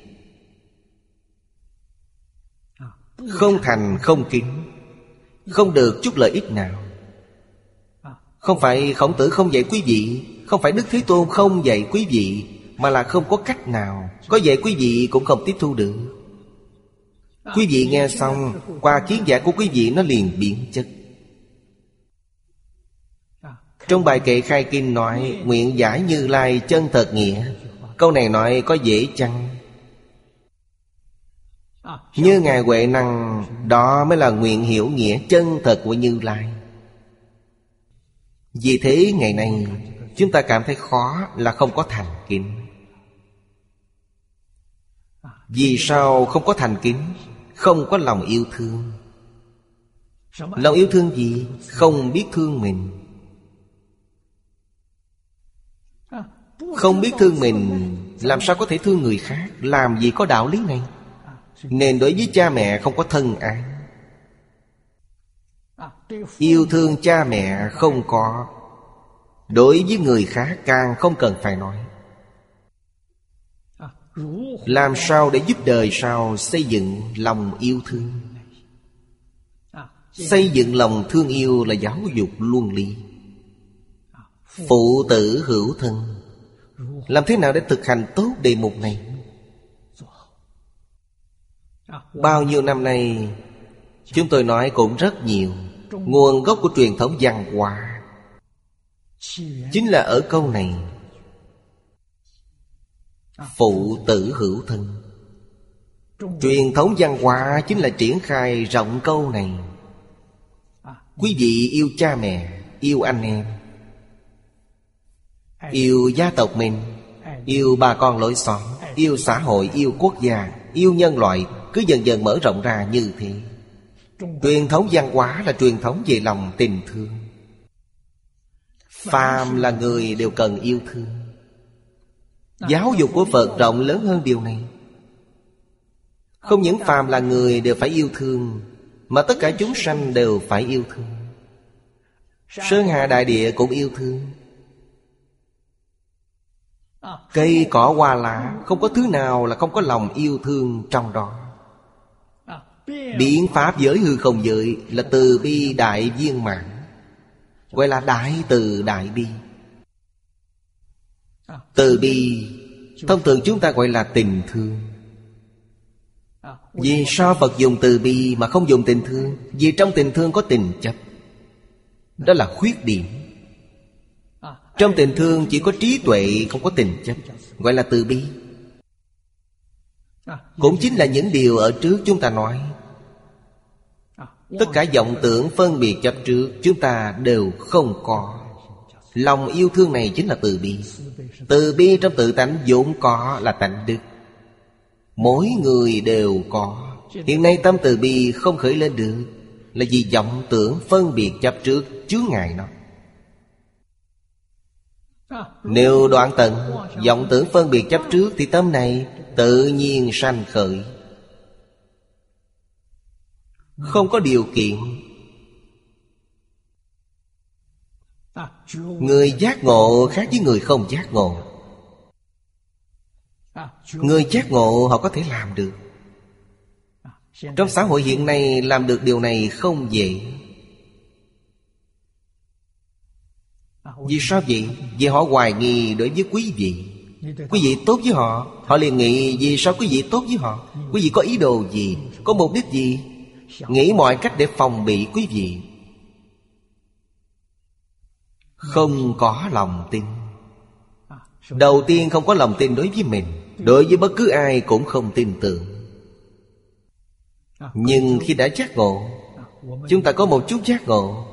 Không thành, không kính Không được chút lợi ích nào. Không phải khổng tử không dạy quý vị, Không phải Đức Thế Tôn không dạy quý vị, Mà là không có cách nào, Có dạy quý vị cũng không tiếp thu được. Quý vị nghe xong, Qua kiến giải của quý vị nó liền biến chất. Trong bài kệ khai kinh nói, Nguyện giải như lai chân thật nghĩa. Câu này nói có dễ chăng? Như Ngài Huệ Năng, Đó mới là nguyện hiểu nghĩa chân thật của Như Lai. Vì thế ngày nay, Chúng ta cảm thấy khó là không có thành kính. Vì sao không có thành kính? Không có lòng yêu thương. Lòng yêu thương gì? Không biết thương mình. Không biết thương mình, Làm sao có thể thương người khác? Làm gì có đạo lý này? Nên đối với cha mẹ không có thân ái. Yêu thương cha mẹ không có. Đối với người khác càng không cần phải nói. Làm sao để giúp đời sau xây dựng lòng yêu thương? Xây dựng lòng thương yêu là giáo dục luân lý. Phụ tử hữu thân. Làm thế nào để thực hành tốt đề mục này? Bao nhiêu năm nay Chúng tôi nói cũng rất nhiều. Nguồn gốc của truyền thống văn hóa Chính là ở câu này. Phụ tử hữu thân. Truyền thống văn hóa chính là triển khai rộng câu này. Quý vị yêu cha mẹ Yêu anh em Yêu gia tộc mình Yêu bà con lối xóm Yêu xã hội, yêu quốc gia Yêu nhân loại cứ dần dần mở rộng ra như thế. Truyền thống văn hóa là truyền thống về lòng tình thương. Phàm là người đều cần yêu thương. Giáo dục của Phật rộng lớn hơn điều này. Không những phàm là người đều phải yêu thương, Mà tất cả chúng sanh đều phải yêu thương. Sơn Hà Đại Địa cũng yêu thương. Cây, cỏ, hoa, lá, Không có thứ nào là không có lòng yêu thương trong đó biến pháp giới hư không giới Là từ bi đại viên mãn. Gọi là đại từ đại bi. Từ bi, Thông thường chúng ta gọi là tình thương. Vì sao Phật dùng từ bi mà không dùng tình thương? Vì trong tình thương có tình chấp. Đó là khuyết điểm. Trong tình thương chỉ có trí tuệ, không có tình chấp. Gọi là từ bi. Cũng chính là những điều ở trước chúng ta nói. Tất cả vọng tưởng phân biệt chấp trước, Chúng ta đều không có. Lòng yêu thương này chính là từ bi. Từ bi trong tự tánh vốn có là tánh đức. Mỗi người đều có. Hiện nay tâm từ bi không khởi lên được, Là vì vọng tưởng phân biệt chấp trước chướng ngại nó. Nếu đoạn tận vọng tưởng phân biệt chấp trước, Thì tâm này tự nhiên sanh khởi. Không có điều kiện. Người giác ngộ khác với người không giác ngộ. Người giác ngộ họ có thể làm được. Trong xã hội hiện nay, làm được điều này không dễ. Vì sao vậy? Vì họ hoài nghi đối với quý vị. Quý vị tốt với họ Họ liền nghĩ, vì sao quý vị tốt với họ? Quý vị có ý đồ gì? Có mục đích gì? Nghĩ mọi cách để phòng bị quý vị. Không có lòng tin. Đầu tiên không có lòng tin đối với mình Đối với bất cứ ai cũng không tin tưởng. Nhưng khi đã giác ngộ Chúng ta có một chút giác ngộ.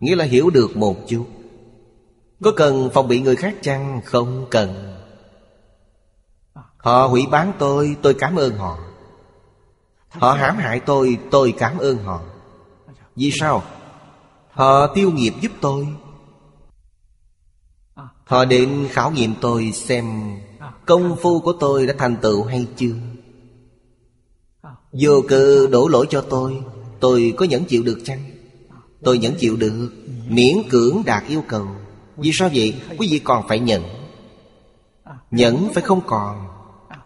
Nghĩa là hiểu được một chút. Có cần phòng bị người khác chăng? Không cần. Họ hủy bán tôi, tôi cảm ơn họ Họ hãm hại tôi, tôi cảm ơn họ. Vì sao? Họ tiêu nghiệp giúp tôi. Họ đến khảo nghiệm tôi xem Công phu của tôi đã thành tựu hay chưa. Vô cớ đổ lỗi cho tôi Tôi có nhẫn chịu được chăng? Tôi nhẫn chịu được Miễn cưỡng đạt yêu cầu. Vì sao vậy? Quý vị còn phải nhận. Nhẫn phải không còn.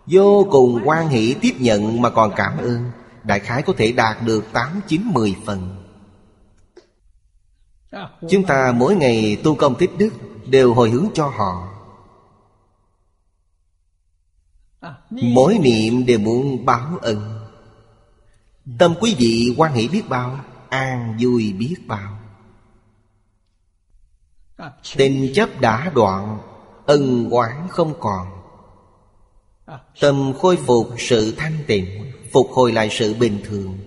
Vô cùng quan hỷ tiếp nhận mà còn cảm ơn. Đại khái có thể đạt được 8, 9, 10 phần. Chúng ta mỗi ngày tu công tích đức Đều hồi hướng cho họ. Mỗi niệm đều muốn báo ân Tâm quý vị quan hệ biết bao An vui biết bao. Tình chấp đã đoạn Ân oán không còn. Tâm khôi phục sự thanh tịnh. Phục hồi lại sự bình thường.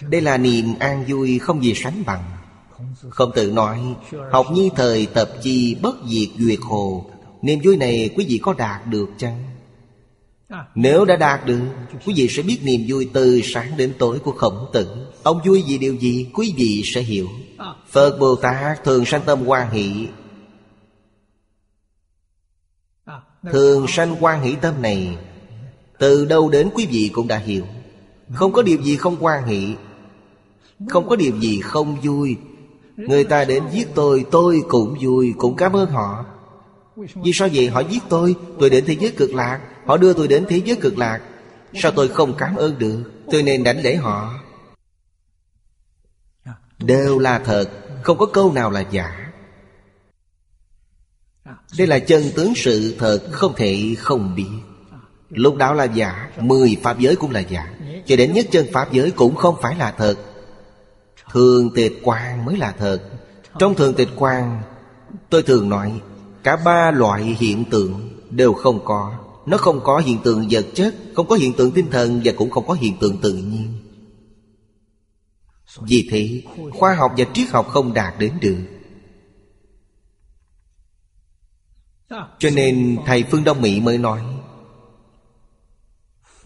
Đây là niềm an vui không gì sánh bằng. Không tự nói, Học như thời tập chi bất diệt duyệt hồ, Niềm vui này quý vị có đạt được chăng? Nếu đã đạt được, Quý vị sẽ biết niềm vui từ sáng đến tối của khổng tử. Ông vui vì điều gì, quý vị sẽ hiểu. Phật Bồ Tát thường sanh tâm quan hỷ. Thường sanh quan hỷ tâm này từ đâu đến quý vị cũng đã hiểu. Không có điều gì không quan hỷ Không có điều gì không vui. Người ta đến giết tôi Tôi cũng vui, Cũng cảm ơn họ. Vì sao vậy? Họ giết tôi Tôi đến thế giới cực lạc. Họ đưa tôi đến thế giới cực lạc. Sao tôi không cảm ơn được? Tôi nên đánh lễ họ. Đều là thật, Không có câu nào là giả. Đây là chân tướng sự thật, Không thể không biết. Lúc đó là giả, Mười pháp giới cũng là giả. Cho đến nhất chân pháp giới cũng không phải là thật. Thường tịch quan mới là thật. Trong thường tịch quan Tôi thường nói, Cả ba loại hiện tượng đều không có. Nó không có hiện tượng vật chất, Không có hiện tượng tinh thần Và cũng không có hiện tượng tự nhiên. Vì thế, Khoa học và triết học không đạt đến được. Cho nên Thầy Phương Đông Mỹ mới nói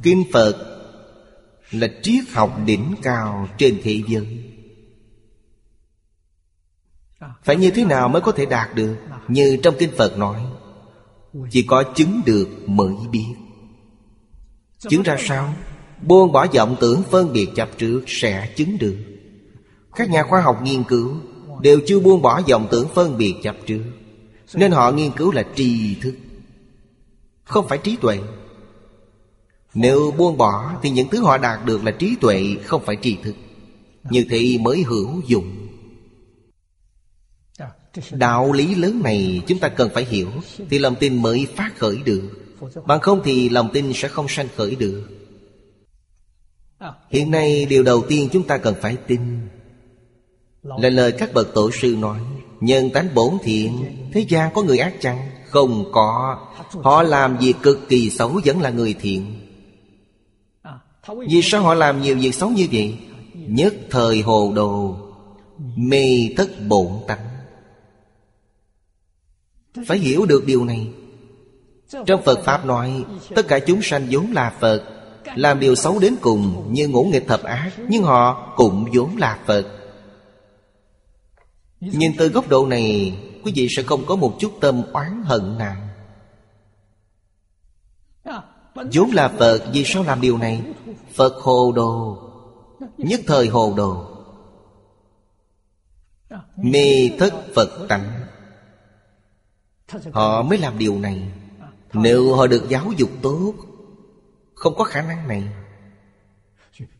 Kinh Phật Là triết học đỉnh cao trên thế giới. Phải như thế nào mới có thể đạt được? Như trong Kinh Phật nói, Chỉ có chứng được mới biết. Chứng ra sao? Buông bỏ vọng tưởng phân biệt chấp trước Sẽ chứng được. Các nhà khoa học nghiên cứu Đều chưa buông bỏ vọng tưởng phân biệt chấp trước, Nên họ nghiên cứu là tri thức, Không phải trí tuệ. Nếu buông bỏ Thì những thứ họ đạt được là trí tuệ, Không phải tri thức. Như thế mới hữu dụng. Đạo lý lớn này chúng ta cần phải hiểu Thì lòng tin mới phát khởi được. Bằng không thì lòng tin sẽ không sanh khởi được. Hiện nay điều đầu tiên chúng ta cần phải tin. Là lời các bậc tổ sư nói, Nhân tánh bổn thiện, Thế gian có người ác chăng? Không có. Họ làm việc cực kỳ xấu vẫn là người thiện. Vì sao họ làm nhiều việc xấu như vậy? Nhất thời hồ đồ Mê thất bổn tánh. Phải hiểu được điều này. Trong Phật Pháp nói Tất cả chúng sanh vốn là Phật Làm điều xấu đến cùng Như ngũ nghịch thập ác Nhưng họ cũng vốn là Phật. Nhìn từ góc độ này Quý vị sẽ không có một chút tâm oán hận nào. Vốn là Phật. Vì sao làm điều này Phật hồ đồ. Nhất thời hồ đồ. Mê thất Phật tánh. Họ mới làm điều này. Nếu họ được giáo dục tốt, Không có khả năng này.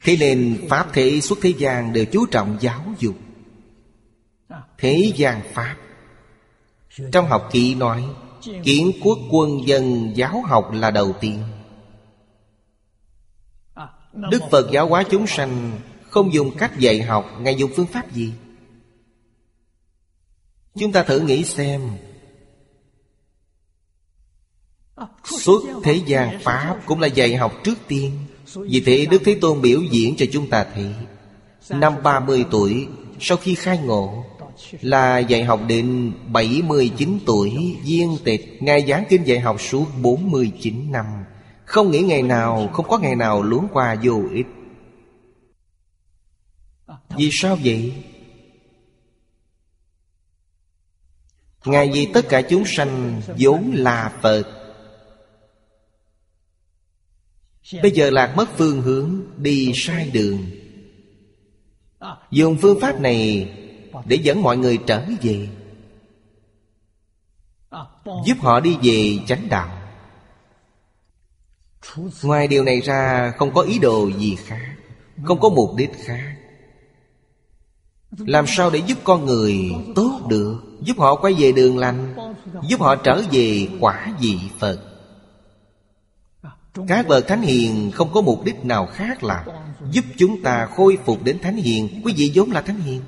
Thế nên Pháp thể xuất thế gian đều chú trọng giáo dục. Thế gian Pháp. Trong học kỳ nói, Kiến quốc quân dân giáo học là đầu tiên. Đức Phật giáo hóa chúng sanh Không dùng cách dạy học, Ngài dùng phương pháp gì? Chúng ta thử nghĩ xem. Suốt thế gian Pháp Cũng là dạy học trước tiên. Vì thế Đức Thế Tôn biểu diễn cho chúng ta thấy, Năm 30 tuổi, Sau khi khai ngộ, Là dạy học đến 79 tuổi, Viên tịch, Ngài giảng kinh dạy học suốt 49 năm. Không nghĩ ngày nào, Không có ngày nào luống qua vô ích. Vì sao vậy? Ngài vì tất cả chúng sanh vốn là Phật. Bây giờ lạc mất phương hướng, Đi sai đường. Dùng phương pháp này Để dẫn mọi người trở về. Giúp họ đi về chánh đạo. Ngoài điều này ra, Không có ý đồ gì khác, Không có mục đích khác. Làm sao để giúp con người tốt được, Giúp họ quay về đường lành, Giúp họ trở về quả vị Phật? Các bậc Thánh Hiền không có mục đích nào khác là Giúp chúng ta khôi phục đến Thánh Hiền. Quý vị vốn là Thánh Hiền.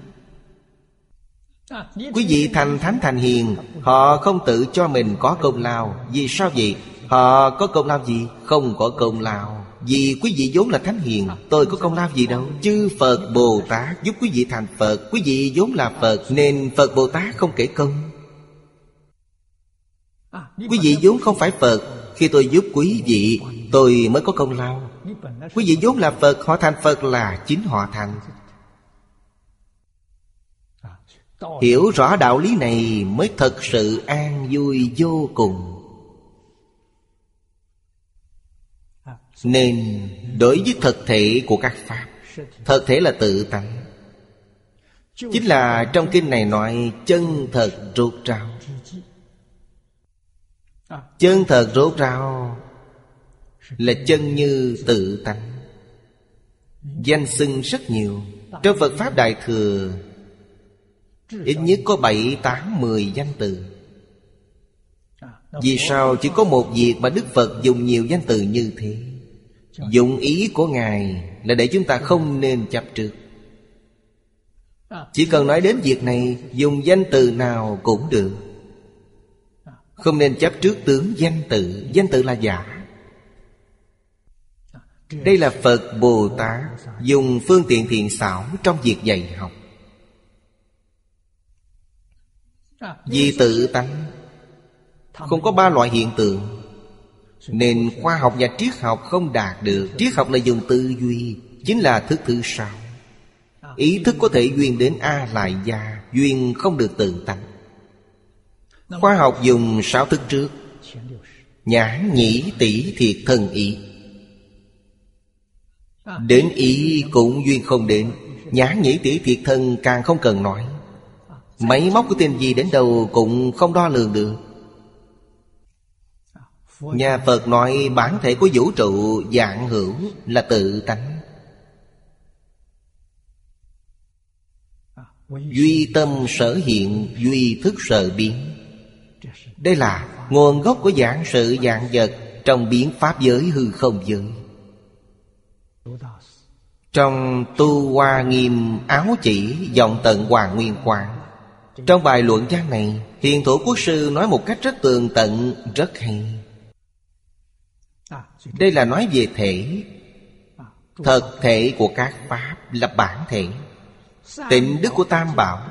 Quý vị thành Thánh thành Hiền, Họ không tự cho mình có công lao. Vì sao vậy? Họ có công lao gì? Không có công lao. Vì quý vị vốn là Thánh Hiền, Tôi có công lao gì đâu? Chư Phật Bồ Tát giúp quý vị thành Phật, Quý vị vốn là Phật, Nên Phật Bồ Tát không kể công. Quý vị vốn không phải Phật, Khi tôi giúp quý vị, Tôi mới có công lao. Quý vị vốn là Phật, Họ thành Phật là chính họ thành. Hiểu rõ đạo lý này Mới thật sự an vui vô cùng. Nên đối với thực thể của các Pháp Thực thể là tự tánh Chính là trong kinh này nói Chân thật rốt ráo. Chân thật rốt ráo Là chân như tự tánh. Danh xưng rất nhiều. Trong Phật Pháp Đại Thừa Ít nhất có bảy, tám, mười danh từ. Vì sao chỉ có một việc mà Đức Phật dùng nhiều danh từ như thế? Dụng ý của Ngài là để chúng ta không nên chấp trước Chỉ cần nói đến việc này Dùng danh từ nào cũng được. Không nên chấp trước tướng danh tự. Danh tự là giả. Đây là Phật Bồ Tát Dùng phương tiện thiện xảo Trong việc dạy học. Vì tự tánh. Không có ba loại hiện tượng nên khoa học và triết học không đạt được. Triết học là dùng tư duy, Chính là thức thứ sáu. Ý thức có thể duyên đến A lại gia, Duyên không được tự tánh. Khoa học dùng sáu thức trước. Nhãn, nhĩ tỷ thiệt thân ý. Đến ý cũng duyên không đến. Nhãn, nhĩ tỷ thiệt thân càng không cần nói. Máy móc của tên gì đến đâu cũng không đo lường được. Nhà Phật nói bản thể của vũ trụ dạng hữu là tự tánh. Duy tâm sở hiện, Duy thức sở biến. Đây là nguồn gốc của dạng sự dạng vật Trong biến pháp giới hư không giới. Trong tu hoa nghiêm, áo chỉ Dòng tận hoàng nguyên quang. Trong bài luận chăng này, Hiền thủ quốc sư nói một cách rất tường tận, Rất hay đây là nói về thể. Thật thể của các Pháp là bản thể. Tịnh đức của Tam Bảo.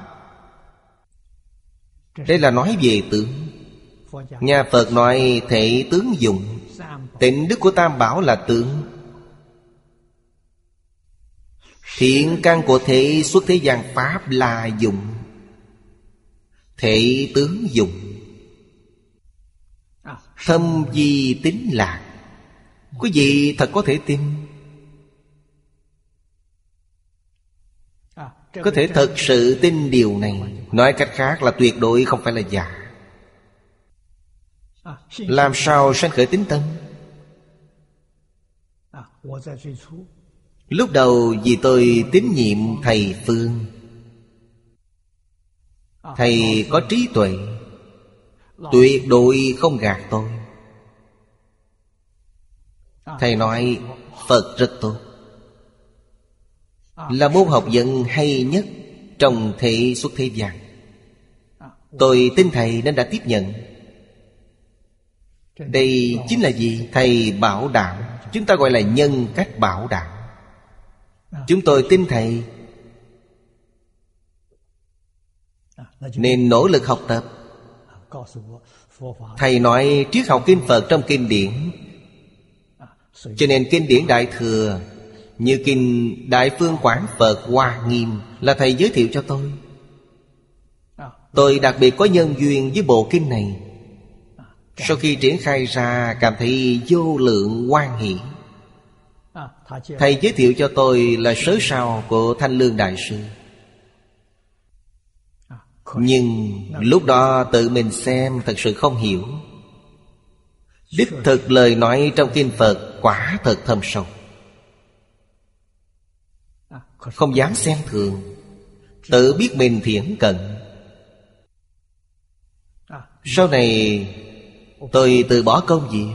Đây là nói về tướng. Nhà Phật nói thể tướng dụng. Tịnh đức của Tam Bảo là tướng. Thiện căn của thể xuất thế gian Pháp là dụng. Thể tướng dụng. Thâm di tính lạc. Quý vị thật có thể tin. Có thể thật sự tin điều này. Nói cách khác là tuyệt đối không phải là giả. Làm sao sanh khởi tính tâm? Lúc đầu vì tôi tín nhiệm Thầy Phương. Thầy có trí tuệ. Tuyệt đối không gạt tôi. Thầy nói, Phật rất tốt. Là môn học vấn hay nhất Trong thế xuất thế gian. Tôi tin Thầy nên đã tiếp nhận. Đây chính là gì? Thầy bảo đảm, Chúng ta gọi là nhân cách bảo đảm. Chúng tôi tin Thầy. Nên nỗ lực học tập. Thầy nói triết học kinh Phật trong kinh điển cho nên kinh điển Đại Thừa Như kinh Đại Phương Quảng Phật Hoa Nghiêm Là Thầy giới thiệu cho tôi. Tôi đặc biệt có nhân duyên với bộ kinh này. Sau khi triển khai ra, Cảm thấy vô lượng quan hỷ. Thầy giới thiệu cho tôi là sớ sao của Thanh Lương Đại Sư. Nhưng lúc đó tự mình xem thật sự không hiểu. Đích thực lời nói trong kinh Phật quả thật thâm sâu. Không dám xem thường. Tự biết mình thiển cận. Sau này tôi từ bỏ công việc.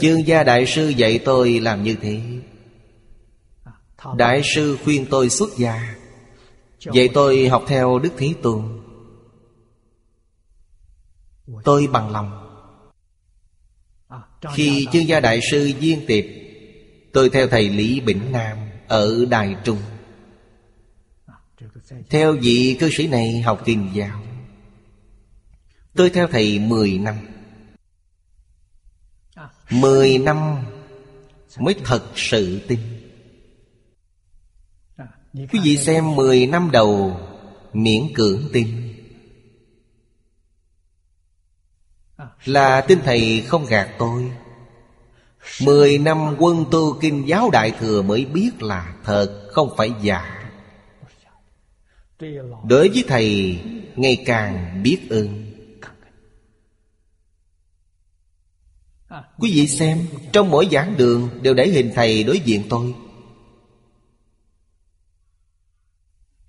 Chương gia đại sư dạy tôi làm như thế. Đại sư khuyên tôi xuất gia. Dạy tôi học theo Đức Thế Tôn. Tôi bằng lòng Khi chương gia đại sư viên tiệp Tôi theo thầy Lý Bỉnh Nam Ở Đài Trung. Theo vị cư sĩ này học kinh giáo Tôi theo thầy 10 năm. Mười năm mới thật sự tin. Quý vị xem mười năm đầu miễn cưỡng tin Là tin thầy không gạt tôi. Mười năm quân tu kinh giáo đại thừa mới biết là thật, Không phải giả. Đối với thầy, ngày càng biết ơn. Quý vị xem, Trong mỗi giảng đường Đều để hình thầy đối diện tôi.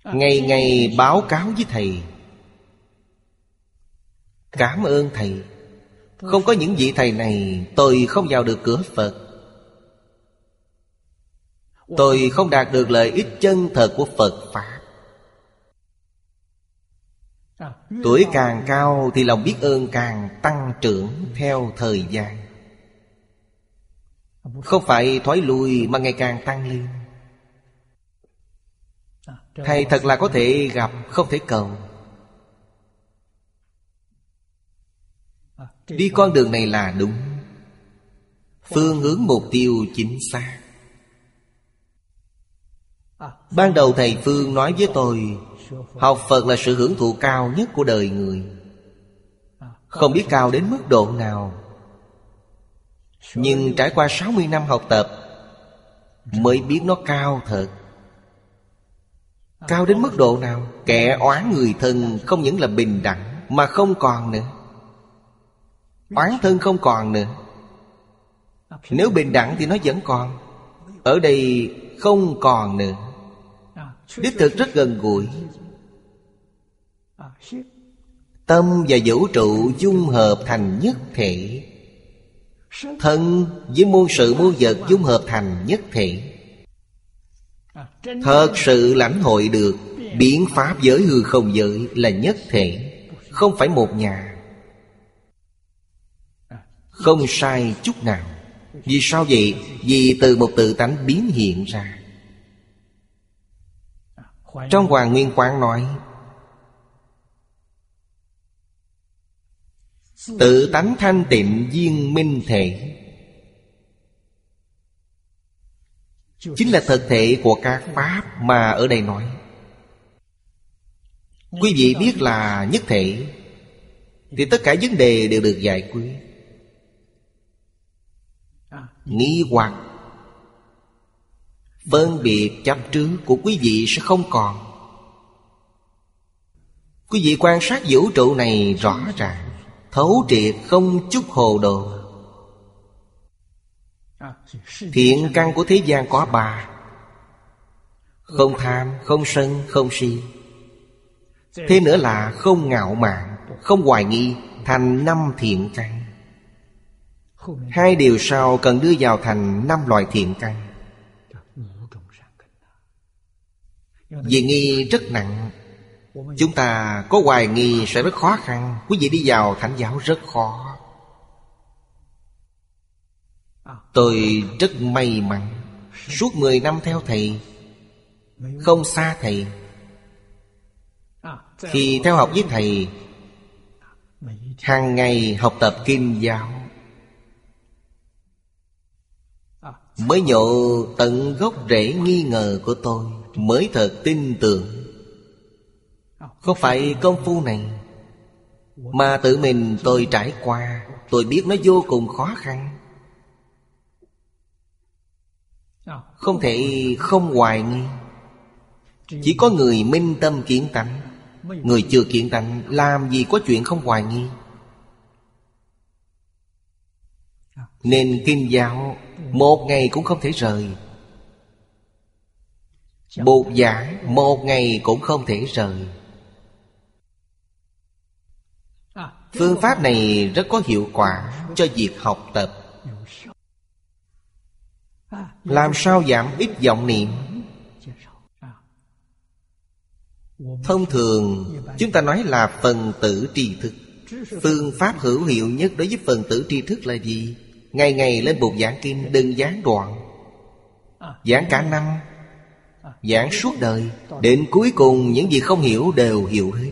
Ngày ngày báo cáo với thầy. Cảm ơn thầy. Không có những vị thầy này, Tôi không vào được cửa Phật. Tôi không đạt được lợi ích chân thật của Phật Pháp. Tuổi càng cao thì lòng biết ơn càng tăng trưởng theo thời gian. Không phải thoái lui mà ngày càng tăng lên. Thầy thật là có thể gặp, Không thể cầu. Đi con đường này là đúng. Phương hướng mục tiêu chính xác. Ban đầu thầy Phương nói với tôi, Học Phật là sự hưởng thụ cao nhất của đời người. Không biết cao đến mức độ nào. Nhưng trải qua 60 năm học tập, Mới biết nó cao thật. Cao đến mức độ nào? Kẻ oán người thân không những là bình đẳng Mà không còn nữa. Oán thân không còn nữa. Nếu bình đẳng thì nó vẫn còn. Ở đây không còn nữa. Đích thực rất gần gũi. Tâm và vũ trụ dung hợp thành nhất thể. Thân với muôn sự muôn vật dung hợp thành nhất thể. Thật sự lãnh hội được, Biến pháp giới hư không giới là nhất thể, Không phải một nhà. Không sai chút nào. Vì sao vậy? Vì từ một tự tánh biến hiện ra. Trong Hoàng Nguyên Quán nói, Tự tánh thanh tịnh viên minh thể. Chính là thực thể của các Pháp mà ở đây nói. Quý vị biết là nhất thể, Thì tất cả vấn đề đều được giải quyết. Nghi hoặc. Phân biệt chấp trước của quý vị sẽ không còn. Quý vị quan sát vũ trụ này rõ ràng Thấu triệt không chút hồ đồ. Thiện căn của thế gian có ba. Không tham, không sân, không si. Thế nữa là không ngạo mạn Không hoài nghi Thành năm thiện căn. Hai điều sau cần đưa vào thành năm loại thiện căn. Vì nghi rất nặng, Chúng ta có hoài nghi sẽ rất khó khăn. Quý vị đi vào thánh giáo rất khó. Tôi rất may mắn, Suốt 10 năm theo thầy, Không xa thầy. Khi theo học với thầy, hàng ngày học tập kinh giáo. Mới nhộ tận gốc rễ nghi ngờ của tôi, Mới thật tin tưởng. Không phải công phu này Mà tự mình tôi trải qua, Tôi biết nó vô cùng khó khăn? Không thể không hoài nghi. Chỉ có người minh tâm kiến tánh. Người chưa kiến tánh, Làm gì có chuyện không hoài nghi? Nên kinh giáo Một ngày cũng không thể rời. Bột giảng Một ngày cũng không thể rời. Phương pháp này rất có hiệu quả Cho việc học tập. Làm sao giảm ít vọng niệm? Thông thường, chúng ta nói là phần tử tri thức. Phương pháp hữu hiệu nhất đối với phần tử tri thức là gì? Ngày ngày lên bục giảng kinh đừng gián đoạn. Giảng cả năm, Giảng suốt đời, Đến cuối cùng những gì không hiểu đều hiểu hết.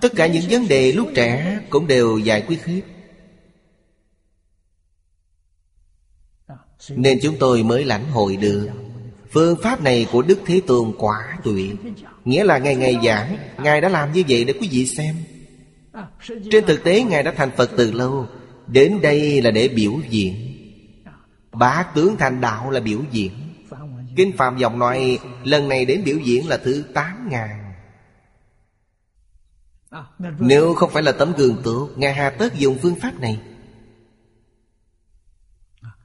Tất cả những vấn đề lúc trẻ cũng đều giải quyết hết. Nên chúng tôi mới lãnh hội được. Phương pháp này của Đức Thế Tôn quả tuyệt Nghĩa là ngày ngày giảng, Ngài đã làm như vậy để quý vị xem. Trên thực tế, Ngài đã thành Phật từ lâu. Đến đây là để biểu diễn. Bá tướng thành đạo là biểu diễn. Kinh Phạm Dòng nói, Lần này đến biểu diễn là thứ tám ngàn. Nếu không phải là tấm gương tốt, Ngài hà tất dùng phương pháp này.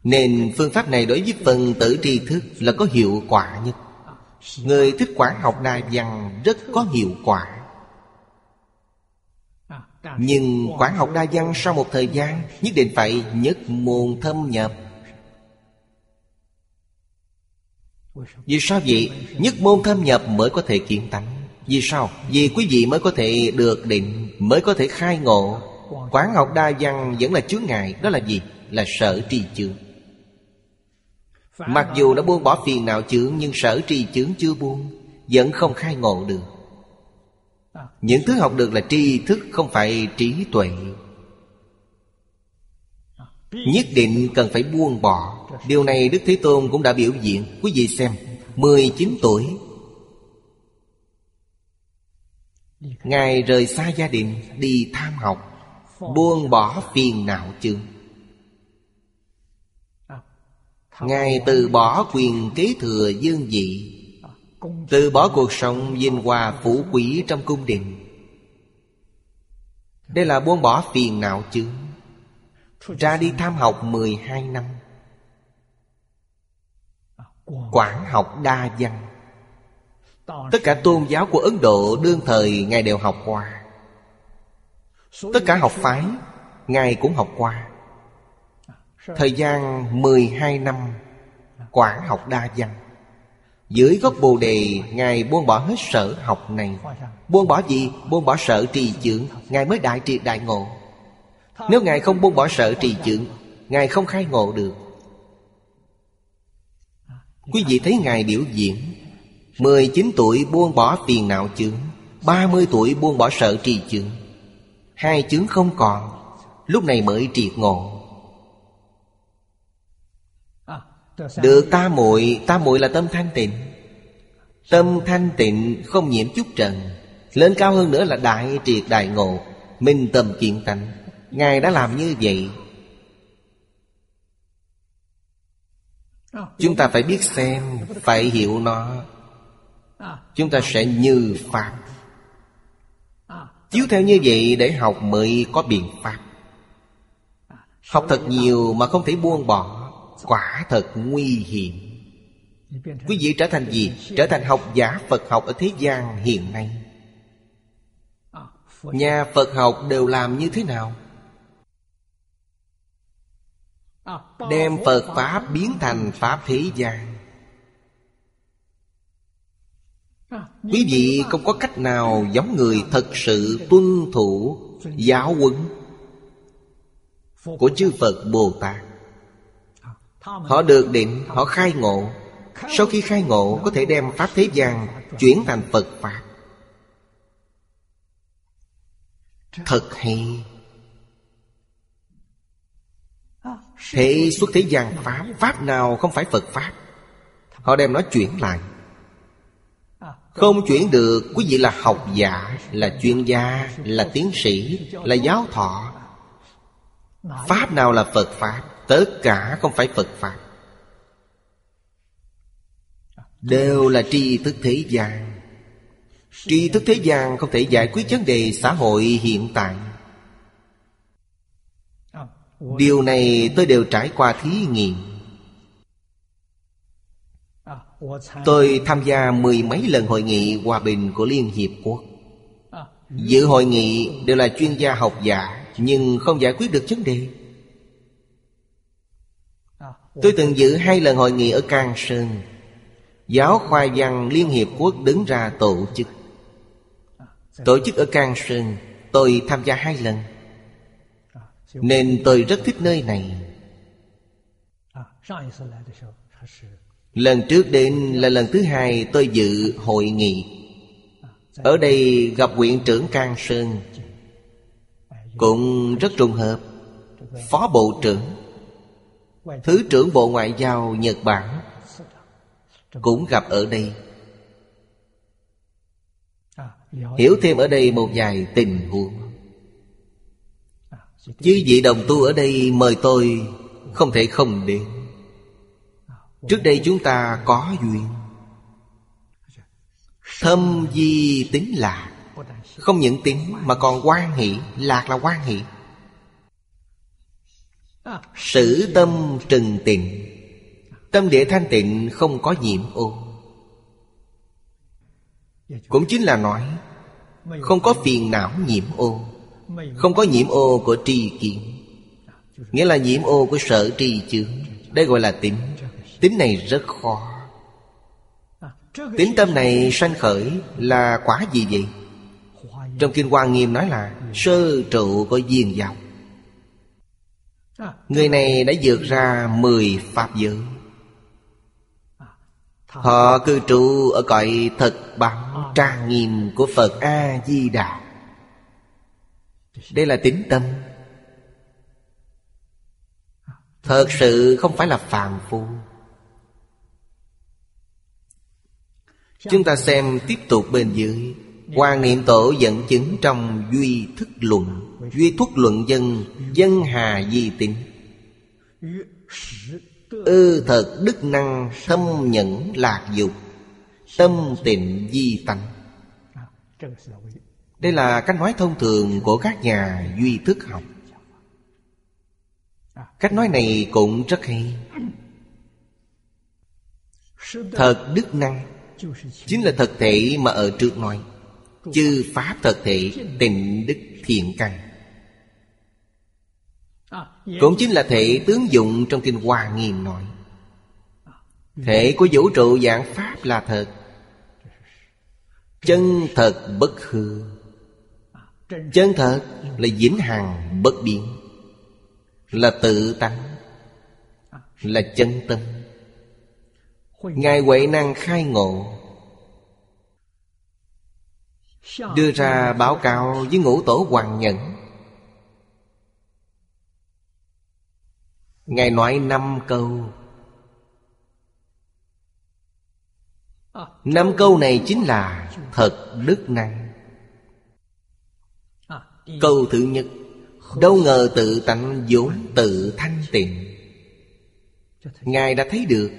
Nên phương pháp này đối với phần tử tri thức là có hiệu quả nhất. Người thích quản học đa văn rất có hiệu quả. Nhưng quán học đa văn sau một thời gian, Nhất định phải nhất môn thâm nhập Vì sao vậy? Nhất môn thâm nhập mới có thể kiến tánh Vì sao? Vì quý vị mới có thể được định, Mới có thể khai ngộ Quán học đa văn vẫn là chướng ngại, Đó là gì? Là sở trì chướng Mặc dù đã buông bỏ phiền não chướng, Nhưng sở trì chướng chưa buông, Vẫn không khai ngộ được những thứ học được là tri thức, Không phải trí tuệ. Nhất định cần phải buông bỏ. Điều này Đức Thế Tôn cũng đã biểu diễn. Quý vị xem 19 tuổi. Ngài rời xa gia đình, Đi tham học. Buông bỏ phiền não chướng Ngài từ bỏ quyền kế thừa dương vị. Từ bỏ cuộc sống vinh hoa phú quý trong cung đình Đây là buông bỏ phiền não chứ. Ra đi tham học 12 năm. Quảng học đa văn. Tất cả tôn giáo của Ấn Độ đương thời Ngài đều học qua. Tất cả học phái, Ngài cũng học qua. Thời gian 12 năm, Quảng học đa văn. Dưới gốc bồ đề, Ngài buông bỏ hết sở học này. Buông bỏ gì? Buông bỏ sở trì chướng. Ngài mới đại triệt đại ngộ. Nếu Ngài không buông bỏ sở trì chướng, Ngài không khai ngộ được. Quý vị thấy Ngài biểu diễn. 19 tuổi buông bỏ phiền não chướng. 30 tuổi buông bỏ sợ trì chướng. Hai chướng không còn. Lúc này mới triệt ngộ. Được ta muội Ta muội là tâm thanh tịnh. Tâm thanh tịnh không nhiễm chút trần. Lên cao hơn nữa là đại triệt đại ngộ Minh tâm kiện tánh. Ngài đã làm như vậy. Chúng ta phải biết xem Phải hiểu nó. Chúng ta sẽ như Pháp. Chiếu theo như vậy để học mới có biện pháp. Học thật nhiều mà không thể buông bỏ Quả thật nguy hiểm Quý vị trở thành gì? Trở thành học giả Phật học ở thế gian hiện nay Nhà Phật học đều làm như thế nào? Đem Phật Pháp biến thành Pháp thế gian Quý vị không có cách nào giống người thật sự tuân thủ giáo huấn của chư Phật Bồ Tát. Họ được định, họ khai ngộ. Sau khi khai ngộ có thể đem Pháp thế gian chuyển thành Phật Pháp. Thật hay. Thế xuất thế gian Pháp Pháp nào không phải Phật Pháp Họ đem nó chuyển lại Không chuyển được Quý vị là học giả Là chuyên gia Là tiến sĩ Là giáo thọ Pháp nào là Phật Pháp Tất cả không phải Phật Pháp. Đều là tri thức thế gian. Tri thức thế gian không thể giải quyết vấn đề xã hội hiện tại. Điều này tôi đều trải qua thí nghiệm. Tôi tham gia mười mấy lần hội nghị hòa bình của Liên Hiệp Quốc. Dự hội nghị đều là chuyên gia học giả, Nhưng không giải quyết được vấn đề. Tôi từng dự hai lần hội nghị ở Cang Sơn. Giáo khoa văn Liên Hiệp Quốc đứng ra tổ chức. Tổ chức ở Cang Sơn, Tôi tham gia hai lần. Nên tôi rất thích nơi này. Lần trước đến là lần thứ hai tôi dự hội nghị. Ở đây gặp huyện trưởng Cang Sơn. Cũng rất trùng hợp. Phó Bộ trưởng. Thứ trưởng Bộ Ngoại giao Nhật Bản Cũng gặp ở đây. Hiểu thêm ở đây một vài tình huống. Chứ vị đồng tu ở đây mời tôi Không thể không đến. Trước đây chúng ta có duyên. Thâm di tính lạc. Không những tính mà còn quan hỷ. Lạc là quan hỷ. Sử tâm trừng tịnh, Tâm địa thanh tịnh không có nhiễm ô. Cũng chính là nói, Không có phiền não nhiễm ô, không có nhiễm ô của tri kiến. Nghĩa là nhiễm ô của sở tri chướng, Đây gọi là tính. Tính này rất khó. Tính tâm này sanh khởi là quả gì vậy? Trong Kinh Hoa Nghiêm nói là, Sơ trụ của duyên dòng Người này đã vượt ra mười Pháp giới. Họ cư trụ ở cõi thật bằng trang nghiêm của Phật A-di-đà. Đây là tính tâm. Thật sự không phải là phàm phu. Chúng ta xem tiếp tục bên dưới. Hoàng Niệm Tổ dẫn chứng trong Duy Thức Luận. Duy Thuất Luận Dân Dân Hà Di Tính Ư thật đức năng thâm nhẫn lạc dục. Tâm tịnh di tánh. Đây là cách nói thông thường của các nhà duy thức học. Cách nói này cũng rất hay. Thật đức năng. Chính là thật thể mà ở trước nói Chư Pháp thật thể tình đức thiện căn. Cũng chính là thể tướng dụng trong Kinh Hoa Nghiêm nói Thể của vũ trụ dạng Pháp là thật, Chân thật bất hư. Chân thật là vĩnh hằng bất biến, Là tự tánh, Là chân tâm. Ngài Huệ Năng khai ngộ Đưa ra báo cáo với ngũ tổ Hoàng Nhẫn. Ngài nói năm câu. Năm câu này chính là thật đức năng Câu thứ nhất, Đâu ngờ tự tánh vốn tự thanh tịnh. Ngài đã thấy được.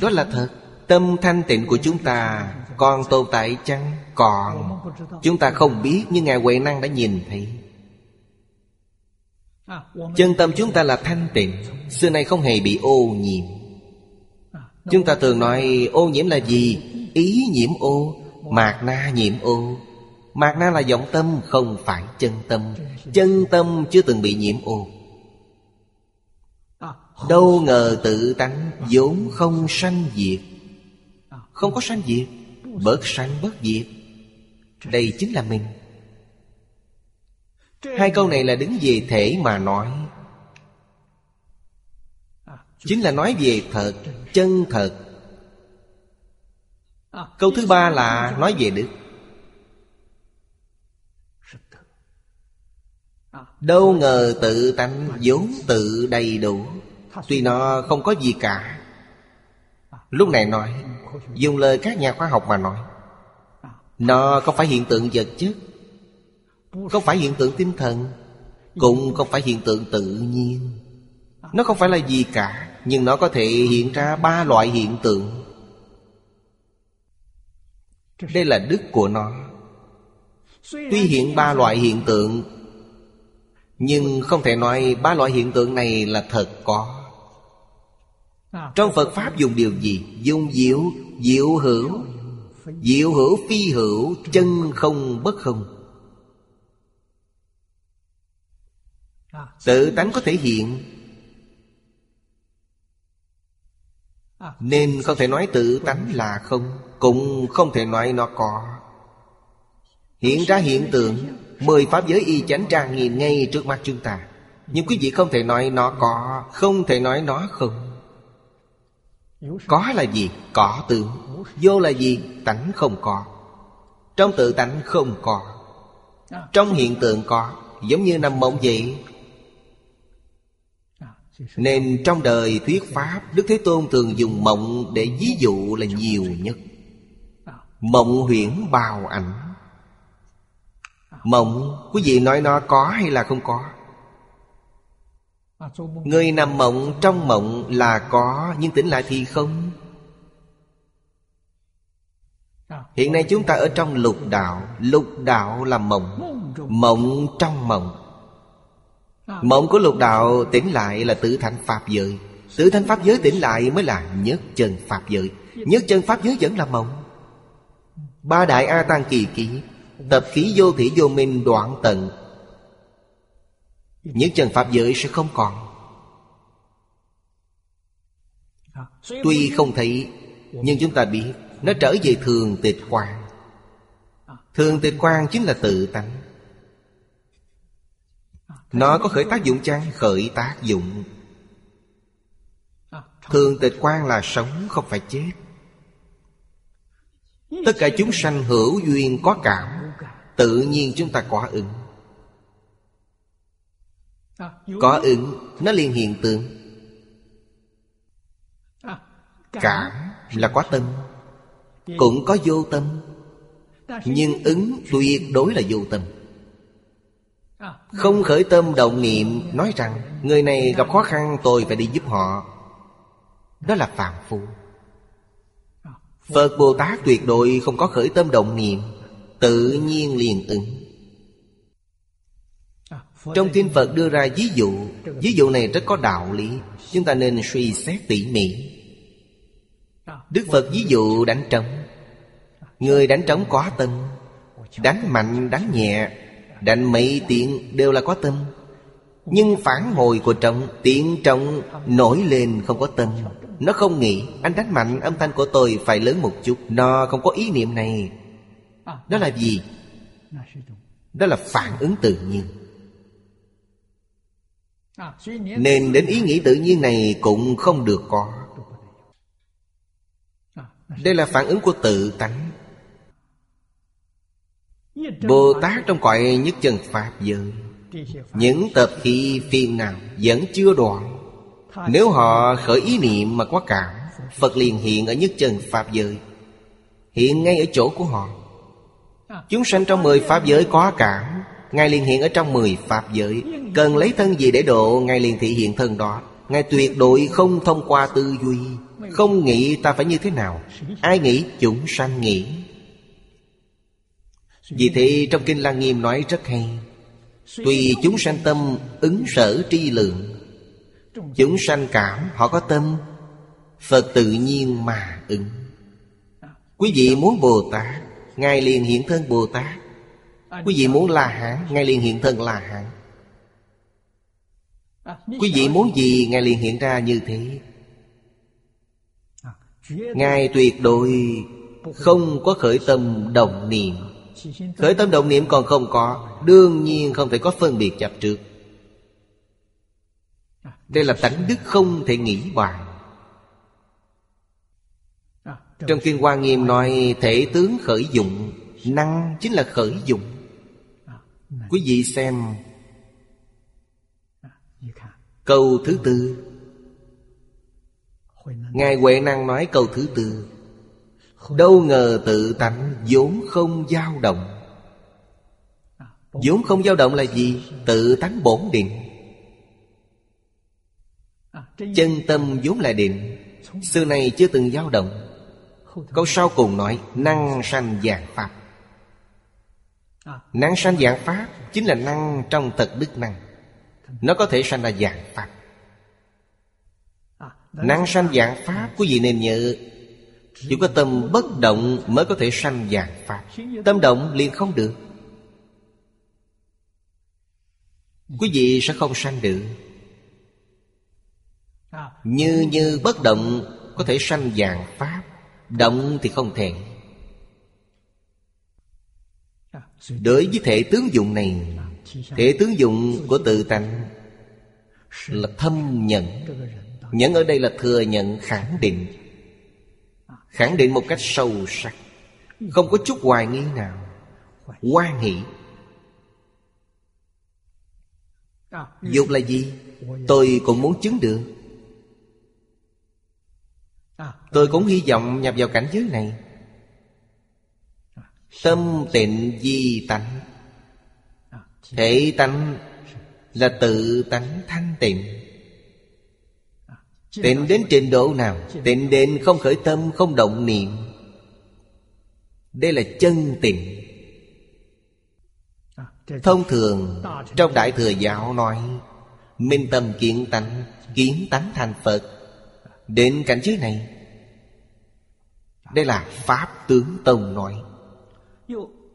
Đó là thật. Tâm thanh tịnh của chúng ta Còn tồn tại chăng? Còn. Chúng ta không biết, Nhưng Ngài Huệ Năng đã nhìn thấy. Chân tâm chúng ta là thanh tịnh, Xưa nay không hề bị ô nhiễm. Chúng ta thường nói, ô nhiễm là gì? Ý nhiễm ô, Mạc na nhiễm ô. Mạc na là vọng tâm, Không phải chân tâm. Chân tâm chưa từng bị nhiễm ô. Đâu ngờ tự tánh vốn không sanh diệt. Không có sanh diệt, Bớt sanh bớt diệt. Đây chính là mình. Hai câu này là đứng về thể mà nói. Chính là nói về thật, Chân thật. Câu thứ ba là nói về đức. Đâu ngờ tự tánh vốn tự đầy đủ, Tuy nó không có gì cả. Lúc này nói Dùng lời các nhà khoa học mà nói, Nó không phải hiện tượng vật chất Không phải hiện tượng tinh thần, Cũng không phải hiện tượng tự nhiên. Nó không phải là gì cả, Nhưng nó có thể hiện ra ba loại hiện tượng. Đây là đức của nó. Tuy hiện ba loại hiện tượng, Nhưng không thể nói ba loại hiện tượng này là thật có trong Phật Pháp dùng điều gì? Dùng diệu, diệu hữu. Diệu hữu phi hữu Chân không bất không. Tự tánh có thể hiện. Nên không thể nói tự tánh là không Cũng không thể nói nó có. Hiện ra hiện tượng Mười pháp giới y chánh trang nghiêm ngay trước mắt chúng ta. Nhưng quý vị không thể nói nó có Không thể nói nó không có là gì? Có tướng. Vô là gì? Tánh không có. Trong tự tánh không có. Trong hiện tượng có. Giống như nằm mộng vậy. Nên trong đời thuyết Pháp, Đức Thế Tôn thường dùng mộng Để ví dụ là nhiều nhất. Mộng huyễn bào ảnh. Mộng, Quý vị nói nó có hay là không có? Người nằm mộng trong mộng là có Nhưng tỉnh lại thì không. Hiện nay chúng ta ở trong lục đạo. Lục đạo là mộng. Mộng trong mộng. Mộng của lục đạo tỉnh lại là tử thành Pháp giới. Tử thành Pháp giới tỉnh lại mới là nhất chân Pháp giới. Nhất chân Pháp giới vẫn là mộng. Ba đại A Tăng kỳ ký Tập khí vô thị vô minh đoạn tận những trần Pháp giới sẽ không còn. Tuy không thấy, Nhưng chúng ta biết Nó trở về thường tịch quan Thường tịch quan chính là tự tánh. Nó có khởi tác dụng chăng? Khởi tác dụng. Thường tịch quan là sống, không phải chết. Tất cả chúng sanh hữu duyên có cảm, Tự nhiên chúng ta quả ứng có ứng Nó liền hiện tượng Cảm là có tâm Cũng có vô tâm. Nhưng ứng tuyệt đối là vô tâm. Không khởi tâm động niệm Nói rằng Người này gặp khó khăn tôi phải đi giúp họ. Đó là phạm phu. Phật Bồ Tát tuyệt đối không có khởi tâm động niệm Tự nhiên liền ứng trong kinh Phật đưa ra ví dụ Ví dụ này rất có đạo lý. Chúng ta nên suy xét tỉ mỉ. Đức Phật ví dụ đánh trống. Người đánh trống có tâm Đánh mạnh, đánh nhẹ Đánh mấy tiếng đều là có tâm. Nhưng phản hồi của trống Tiếng trống nổi lên không có tâm. Nó không nghĩ Anh đánh mạnh âm thanh của tôi phải lớn một chút. Nó không có ý niệm này. Đó là gì? Đó là phản ứng tự nhiên. Nên đến ý nghĩ tự nhiên này cũng không được có. Đây là phản ứng của tự tánh. Bồ Tát trong cõi nhất chân Pháp giới Những tập khí phiền nào vẫn chưa đoạn. Nếu họ khởi ý niệm mà có cảm Phật liền hiện ở nhất chân Pháp giới. Hiện ngay ở chỗ của họ. Chúng sanh trong mười Pháp giới có cảm Ngài liền hiện ở trong mười Pháp giới. Cần lấy thân gì để độ, Ngài liền thị hiện thân đó. Ngài tuyệt đối không thông qua tư duy. Không nghĩ ta phải như thế nào? Ai nghĩ? Chúng sanh nghĩ. Vì thế trong Kinh Lăng Nghiêm nói rất hay. Tùy chúng sanh tâm ứng sở tri lượng. Chúng sanh cảm, họ có tâm. Phật tự nhiên mà ứng. Quý vị muốn Bồ Tát, Ngài liền hiện thân Bồ Tát. Quý vị muốn La Hán Ngài liền hiện thân La Hán. Quý vị muốn gì Ngài liền hiện ra như thế. Ngài tuyệt đối không có khởi tâm đồng niệm. Khởi tâm động niệm còn không có, Đương nhiên không thể có phân biệt chập trước. Đây là tánh đức không thể nghĩ bàn Trong Kinh Hoa Nghiêm nói, Thể tướng khởi dụng, Năng chính là khởi dụng. Quý vị xem Câu thứ tư. Ngài Huệ Năng nói câu thứ tư. Đâu ngờ tự tánh vốn không dao động. Vốn không dao động là gì? Tự tánh bổn định. Chân tâm vốn là định. Xưa này chưa từng dao động. Câu sau cùng nói năng sanh dạng pháp năng sanh dạng pháp chính là năng trong thật đức năng. Nó có thể sanh ra dạng pháp. Năng sanh dạng pháp quý vị nên nhớ chỉ có tâm bất động mới có thể sanh dạng Pháp. Tâm động liền không được. Quý vị sẽ không sanh được. Như như bất động Có thể sanh dạng Pháp Động thì không thể Đối với thể tướng dụng này, Thể tướng dụng của tự tánh Là thâm nhận Nhận ở đây là thừa nhận, khẳng định. Khẳng định một cách sâu sắc, Không có chút hoài nghi nào Quan hỷ. Dục là gì? Tôi cũng muốn chứng được. Tôi cũng hy vọng nhập vào cảnh giới này. Tâm tịnh di tánh. Thể tánh là tự tánh thanh tịnh. Tịnh đến trình độ nào? Tịnh đến không khởi tâm, không động niệm. Đây là chân tịnh. Thông thường, Trong Đại Thừa Giáo nói, Minh tâm kiến tánh Kiến tánh thành Phật. Đến cảnh giới này, Đây là Pháp tướng Tông nói.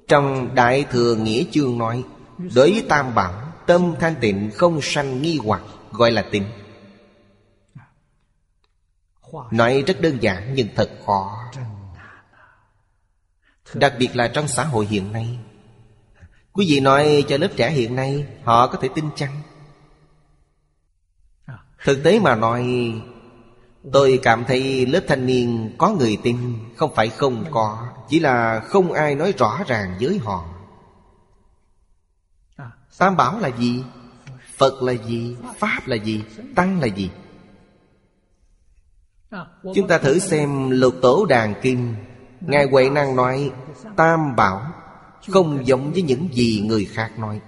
Trong Đại Thừa Nghĩa Chương nói, Đối với Tam Bảo Tâm thanh tịnh không sanh nghi hoặc, Gọi là tịnh. Nói rất đơn giản nhưng thật khó. Đặc biệt là trong xã hội hiện nay. Quý vị nói cho lớp trẻ hiện nay, Họ có thể tin chăng? Thực tế mà nói Tôi cảm thấy lớp thanh niên có người tin, Không phải không có, Chỉ là không ai nói rõ ràng với họ Tam bảo là gì? Phật là gì? Pháp là gì? Tăng là gì? Chúng ta thử xem lục tổ đàn kinh Ngài Huệ Năng nói, Tam bảo, Không giống với những gì người khác nói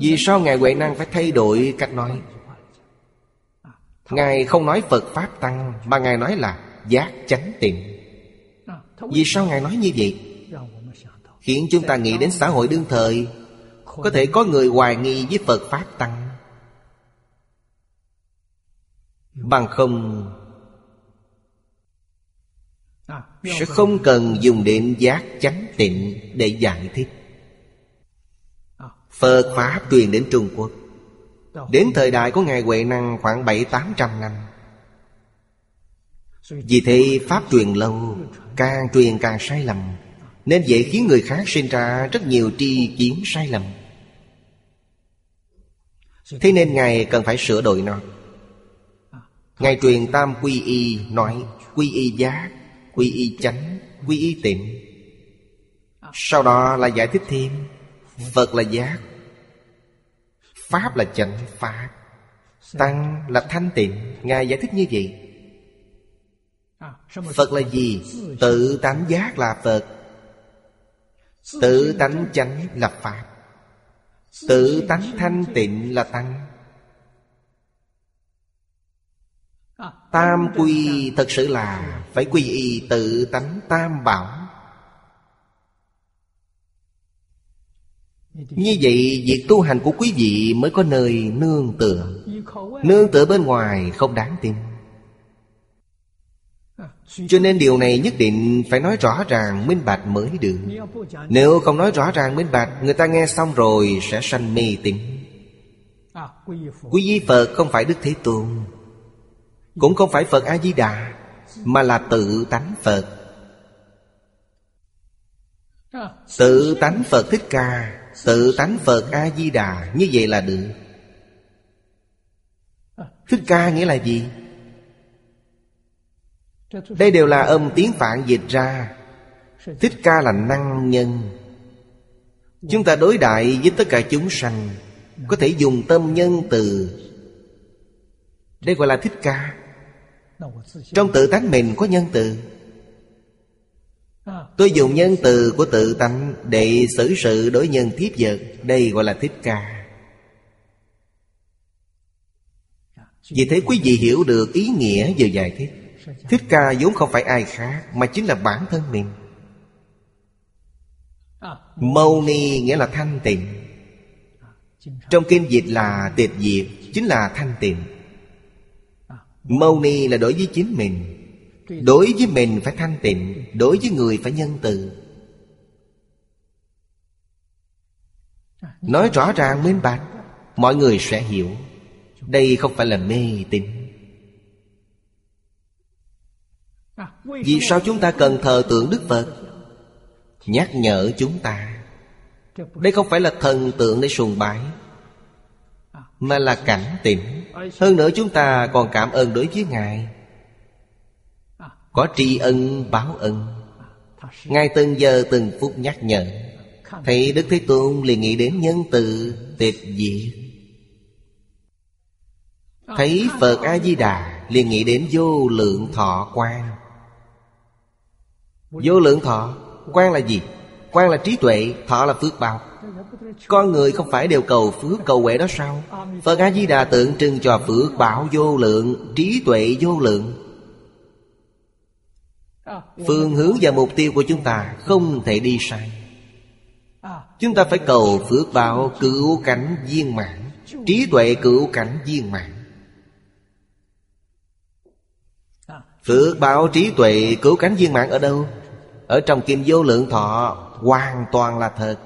Vì sao Ngài Huệ Năng phải thay đổi cách nói Ngài không nói Phật Pháp Tăng Mà Ngài nói là giác chánh tịnh Vì sao Ngài nói như vậy? Khiến chúng ta nghĩ đến xã hội đương thời. Có thể có người hoài nghi với Phật Pháp Tăng. Bằng không Sẽ không cần dùng đến giác chánh tịnh Để giải thích. Phật Pháp truyền đến Trung Quốc Đến thời đại của Ngài Huệ Năng khoảng bảy tám trăm năm. Vì thế Pháp truyền lâu Càng truyền càng sai lầm Nên dễ khiến người khác sinh ra rất nhiều tri kiến sai lầm. Thế nên Ngài cần phải sửa đổi nó. Ngài truyền tam quy y nói Quy y giác, quy y chánh, quy y tịnh. Sau đó là giải thích thêm Phật là giác Pháp là chánh Pháp Tăng là thanh tịnh. Ngài giải thích như vậy. Phật là gì? Tự tánh giác là Phật. Tự tánh chánh là Pháp. Tự tánh thanh tịnh là Tăng. Tam quy thật sự là, Phải quy y tự tánh tam bảo. Như vậy, việc tu hành của quý vị Mới có nơi nương tựa. Nương tựa bên ngoài không đáng tin. Cho nên điều này nhất định phải nói rõ ràng, minh bạch mới được. Nếu không nói rõ ràng, minh bạch, Người ta nghe xong rồi sẽ sanh mê tín. Quý vị Phật không phải Đức Thế Tôn, Cũng không phải Phật A-di-đà, Mà là tự tánh Phật. Tự tánh Phật Thích Ca Tự tánh Phật A-di-đà, Như vậy là được. Thích Ca nghĩa là gì? Đây đều là âm tiếng phạn dịch ra. Thích ca là năng nhân. Chúng ta đối đại với tất cả chúng sanh, Có thể dùng tâm nhân từ. Đây gọi là thích ca. Trong tự tánh mình có nhân từ. Tôi dùng nhân từ của tự tánh Để xử sự đối nhân tiếp vật. Đây gọi là thích ca. Vì thế quý vị hiểu được ý nghĩa vừa giải thích. Thích ca vốn không phải ai khác, Mà chính là bản thân mình. Mâu ni nghĩa là thanh tịnh. Trong kinh dịch là tịch diệt, Chính là thanh tịnh. Mâu ni là đối với chính mình. Đối với mình phải thanh tịnh, Đối với người phải nhân từ. Nói rõ ràng, minh bạch, Mọi người sẽ hiểu. Đây không phải là mê tín. Vì sao chúng ta cần thờ tượng Đức Phật? Nhắc nhở chúng ta. Đây không phải là thần tượng để sùng bái, Mà là cảnh tỉnh. Hơn nữa, chúng ta còn cảm ơn đối với Ngài. Có tri ân, báo ân. Ngay từng giờ từng phút nhắc nhở. Thấy Đức Thế Tôn liền nghĩ đến nhân từ tịch diệt. Thấy Phật A-di-đà liền nghĩ đến vô lượng thọ quan. Vô lượng thọ? Quan là gì? Quan là trí tuệ, Thọ là phước báo. Con người không phải đều cầu phước, cầu huệ đó sao? Phật A-di-đà tượng trưng cho phước bảo vô lượng, Trí tuệ vô lượng. Phương hướng và mục tiêu của chúng ta Không thể đi sai. Chúng ta phải cầu phước báo cứu cảnh viên mãn, Trí tuệ cứu cảnh viên mãn. Phước báo trí tuệ cứu cánh viên mãn ở đâu? Ở trong Kim Vô Lượng Thọ, Hoàn toàn là thật.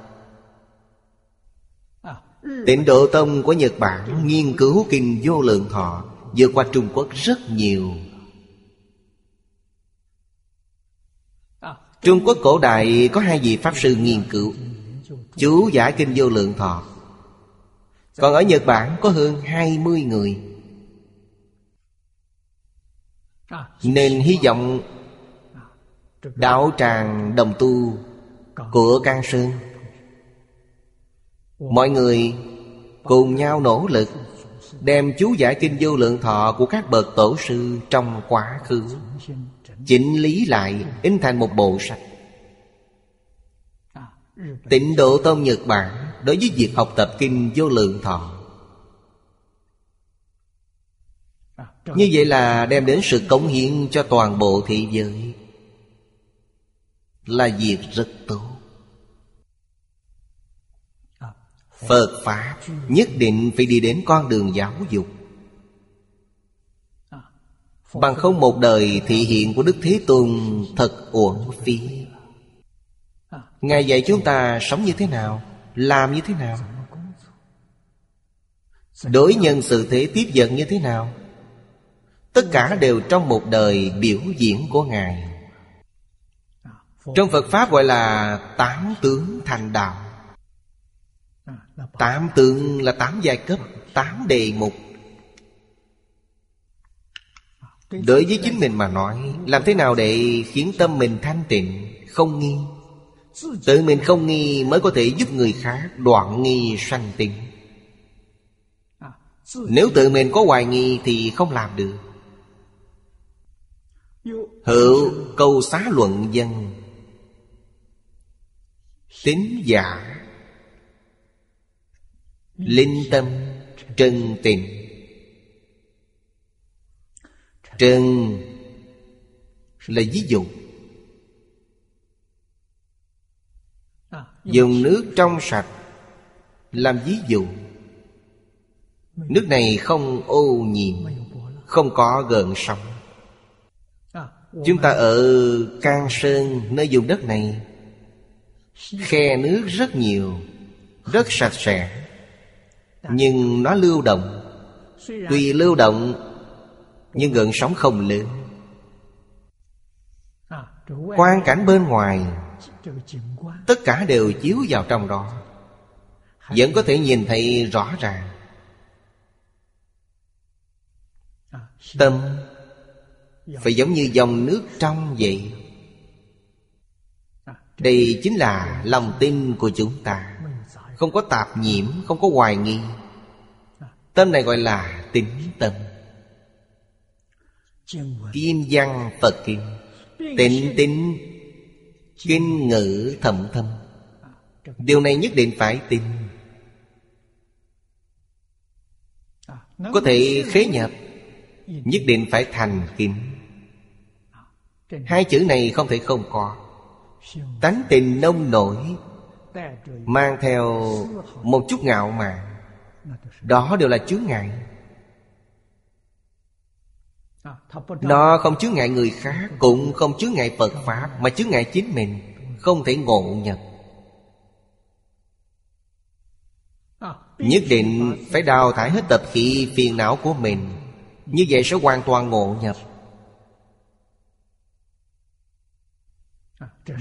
Tịnh Độ Tông của Nhật Bản Nghiên cứu Kinh Vô Lượng Thọ vượt qua Trung Quốc rất nhiều. Trung Quốc cổ đại có hai vị Pháp Sư nghiên cứu. Chú giải Kinh Vô Lượng Thọ. Còn ở Nhật Bản có hơn 20 người. Nên hy vọng Đạo tràng đồng tu Của Can Sơn. Mọi người cùng nhau nỗ lực Đem chú giải kinh vô lượng thọ Của các bậc tổ sư trong quá khứ. Chỉnh lý lại, In thành một bộ sách. Tịnh độ tông Nhật Bản Đối với việc học tập kinh vô lượng thọ. Như vậy là đem đến sự cống hiến cho toàn bộ thế giới. Là việc rất tốt. Phật pháp nhất định phải đi đến con đường giáo dục bằng không một đời thị hiện của đức thế tôn thật uổng phí. Ngài dạy chúng ta sống như thế nào, làm như thế nào? Đối nhân sự thế tiếp dẫn như thế nào? Tất cả đều trong một đời biểu diễn của ngài. Trong Phật Pháp gọi là tám tướng thành đạo. Tám tướng là tám giai cấp, tám đề mục. Đối với chính mình mà nói, Làm thế nào để khiến tâm mình thanh tịnh, Không nghi? Tự mình không nghi mới có thể giúp người khác Đoạn nghi sanh tịnh. Nếu tự mình có hoài nghi thì không làm được. Hữu câu xá luận dân. Tính giả. Linh tâm Trân tình Trân Là ví dụ. Dùng nước trong sạch Làm ví dụ. Nước này không ô nhiễm Không có gợn sóng. Chúng ta ở Can Sơn Nơi vùng đất này Khe nước rất nhiều Rất sạch sẽ Nhưng nó lưu động. Tuy lưu động nhưng gần sóng không lớn Quan cảnh bên ngoài, Tất cả đều chiếu vào trong đó. Vẫn có thể nhìn thấy rõ ràng. Tâm Phải giống như dòng nước trong vậy. Đây chính là lòng tin của chúng ta. Không có tạp nhiễm, Không có hoài nghi. Tâm này gọi là tính tâm. Kim văn Phật Kim. Tịnh tính Kinh ngữ thầm thâm. Điều này nhất định phải tin. Có thể khế nhập Nhất định phải thành kính. Hai chữ này không thể không có. Tánh tình nông nổi Mang theo một chút ngạo mạn. Đó đều là chướng ngại Nó không chướng ngại người khác Cũng không chướng ngại Phật Pháp Mà chướng ngại chính mình Không thể ngộ nhập. Nhất định phải đào thải hết tập khí phiền não của mình. Như vậy sẽ hoàn toàn ngộ nhập.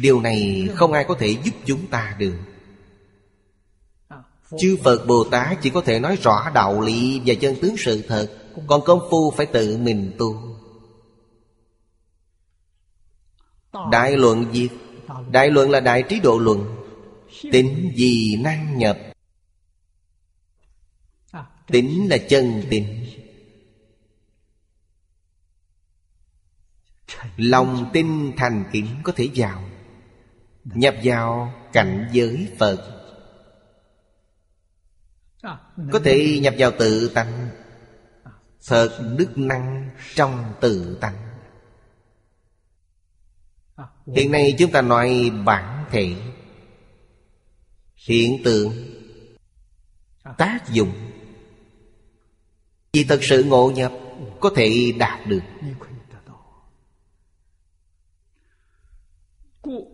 Điều này không ai có thể giúp chúng ta được. Chư Phật Bồ Tát chỉ có thể nói rõ đạo lý và chân tướng sự thật còn công phu phải tự mình tu. Đại luận gì? Đại luận là đại trí độ luận. Tính gì năng nhập? Tính là chân tính Lòng tin thành kính có thể vào. Nhập vào cảnh giới Phật. Có thể nhập vào tự tánh. Phật đức năng trong tự tánh. Hiện nay chúng ta nói bản thể. Hiện tượng. Tác dụng. Vì thật sự ngộ nhập Có thể đạt được.